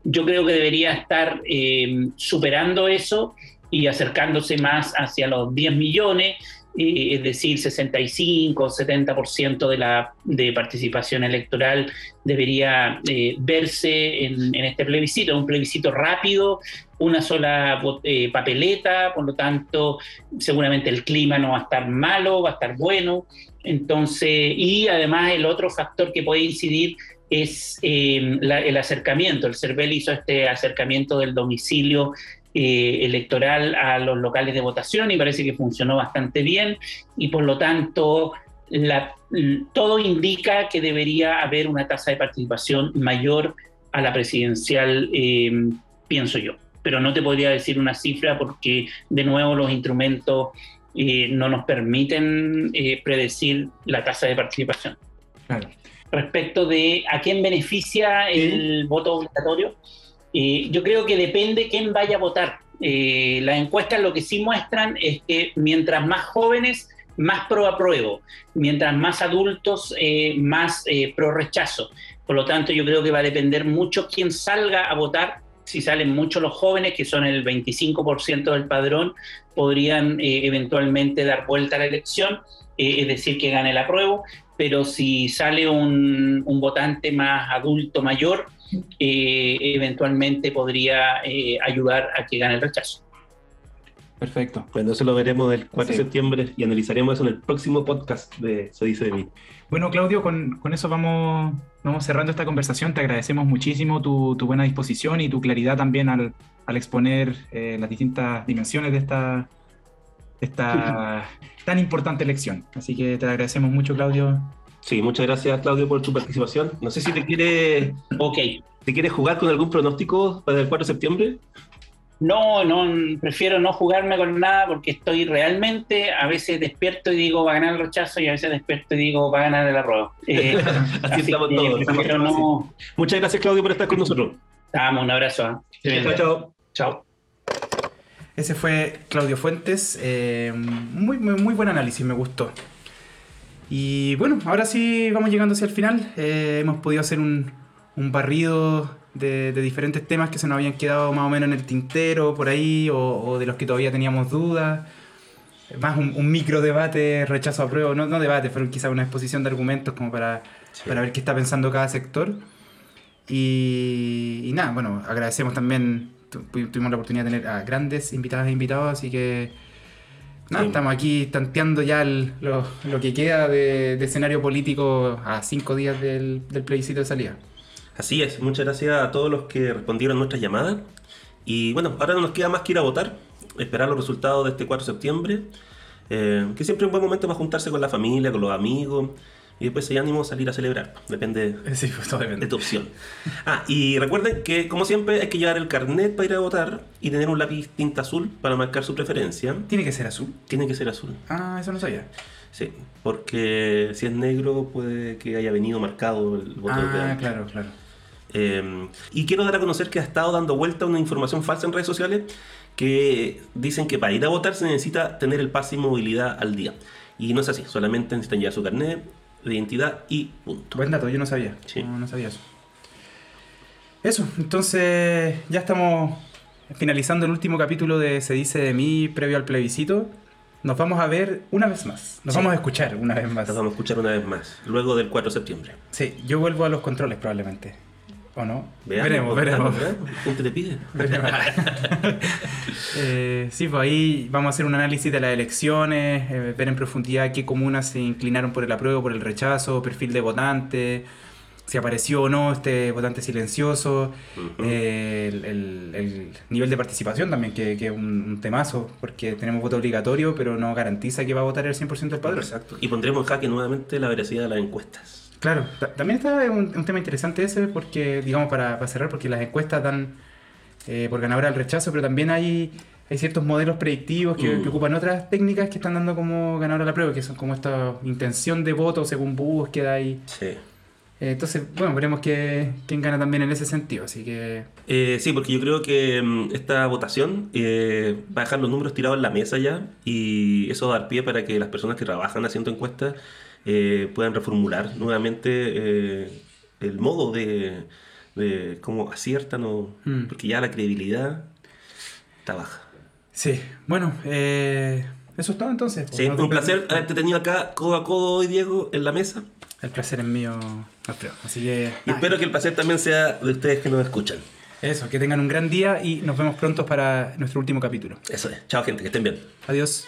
Yo creo que debería estar eh, superando eso y acercándose más hacia los 10 millones, eh, es decir, 65 o 70% de la de participación electoral debería eh, verse en, este plebiscito, un plebiscito rápido, una sola eh, papeleta, por lo tanto, seguramente el clima no va a estar malo, va a estar bueno. Entonces, y además el otro factor que puede incidir es el acercamiento. El CERVEL hizo este acercamiento del domicilio eh, electoral a los locales de votación y parece que funcionó bastante bien y por lo tanto todo indica que debería haber una tasa de participación mayor a la presidencial, eh, pienso yo. Pero no te podría decir una cifra porque de nuevo los instrumentos eh, no nos permiten predecir la tasa de participación. Respecto de a quién beneficia el voto obligatorio, yo creo que depende quién vaya a votar. Eh, las encuestas lo que sí muestran es que mientras más jóvenes, más pro apruebo, mientras más adultos, eh, más eh, pro rechazo. Por lo tanto, yo creo que va a depender mucho quién salga a votar. Si salen muchos los jóvenes, que son el 25% del padrón, podrían eventualmente dar vuelta a la elección, es decir, que gane el apruebo. Pero si sale un, un votante más adulto, mayor, eh, eventualmente podría eh, ayudar a que gane el rechazo. Perfecto. Bueno, eso lo veremos el 4 de septiembre y analizaremos eso en el próximo podcast de Se dice de mí. Bueno, Claudio, con, eso vamos, vamos cerrando esta conversación. Te agradecemos muchísimo tu, buena disposición y tu claridad también al, exponer eh, las distintas dimensiones de esta, esta tan importante elección. Así que te agradecemos mucho, Claudio. Sí, muchas gracias Claudio por tu participación. No sé si te quiere, ok, ¿te quieres jugar con algún pronóstico para el 4 de septiembre? No, no, prefiero no jugarme con nada porque estoy realmente, a veces despierto y digo va a ganar el rechazo y a veces despierto y digo va a ganar el arroyo. Eh, así, estamos todos. Muchas gracias Claudio por estar con nosotros. Damos un abrazo. ¿eh? chao, chao. Chao. Ese fue Claudio Fuentes. Eh, muy, muy, muy buen análisis, me gustó. Y bueno, ahora sí vamos llegando hacia el final. Eh, hemos podido hacer un, un barrido de, de, diferentes temas que se nos habían quedado más o menos en el tintero por ahí, o, de los que todavía teníamos dudas. Más un, micro debate, rechazo a prueba, no, no debate, pero quizá una exposición de argumentos como para, para ver qué está pensando cada sector. Y, y, nada, bueno, agradecemos también, tuvimos la oportunidad de tener a grandes invitadas e invitados, así que Estamos aquí tanteando ya lo, que queda de, escenario político a cinco días del, plebiscito de salida. Así es, muchas gracias a todos los que respondieron a nuestras llamadas. Y bueno, ahora no nos queda más que ir a votar, esperar los resultados de este 4 de septiembre. Eh, que siempre es un buen momento para juntarse con la familia, con los amigos. Y después hay ánimo salir a celebrar. Depende Sí, pues de tu opción. Ah, y recuerden que, como siempre, hay que llevar el carnet para ir a votar y tener un lápiz tinta azul para marcar su preferencia. Tiene que ser azul. Tiene que ser azul. Ah, eso no sabía. Sí, porque si es negro puede que haya venido marcado el voto de Ah, claro, claro. Eh, y quiero dar a conocer que ha estado dando vuelta una información falsa en redes sociales que dicen que para ir a votar se necesita tener el pase y movilidad al día. Y no es así, solamente necesitan llevar su carnet de identidad y punto. Buen dato, yo no sabía. Sí. No, no sabía eso. Eso, entonces ya estamos finalizando el último capítulo de Se dice de mí previo al plebiscito. Nos vamos a ver una vez más. Nos Sí. vamos a escuchar una vez más. Las vamos a escuchar una vez más, luego del 4 de septiembre. Sí, yo vuelvo a los controles probablemente. ¿O no? Veamos, veremos, veremos. veamos, ¿Quién te pide? Veremos. Eh, sí, pues ahí vamos a hacer un análisis de las elecciones, eh, ver en profundidad qué comunas se inclinaron por el apruebo, por el rechazo, perfil de votante, si apareció o no este votante silencioso, eh, el, el- el nivel de participación también, que, que es un, un temazo, porque tenemos voto obligatorio, pero no garantiza que va a votar el 100% del padrón. Exacto. Y pondremos en jaque nuevamente la veracidad de las encuestas. Claro, ta- también está un, un tema interesante ese, porque, digamos, para, para cerrar, porque las encuestas dan eh, por ganador al rechazo, pero también hay, hay ciertos modelos predictivos que, Mm. que ocupan otras técnicas que están dando como ganador a la prueba, que son como esta intención de voto según búsqueda y... Sí. eh, entonces, bueno, veremos que, quién gana también en ese sentido, así que... Eh, sí, porque yo creo que mm, esta votación eh, va a dejar los números tirados en la mesa ya y eso va a dar pie para que las personas que trabajan haciendo encuestas eh, puedan reformular nuevamente eh, el modo de, de cómo aciertan o... Mm. Porque ya la credibilidad está baja. Sí, bueno, eh, eso es todo entonces. Sí, Nos un placer haberte tenido acá codo a codo hoy, Diego, en la mesa. El placer es mío, Alfredo. Así que... Y espero que el placer también sea de ustedes que nos escuchan. Eso, que tengan un gran día y nos vemos pronto para nuestro último capítulo. Eso es. Chao, gente, que estén bien. Adiós.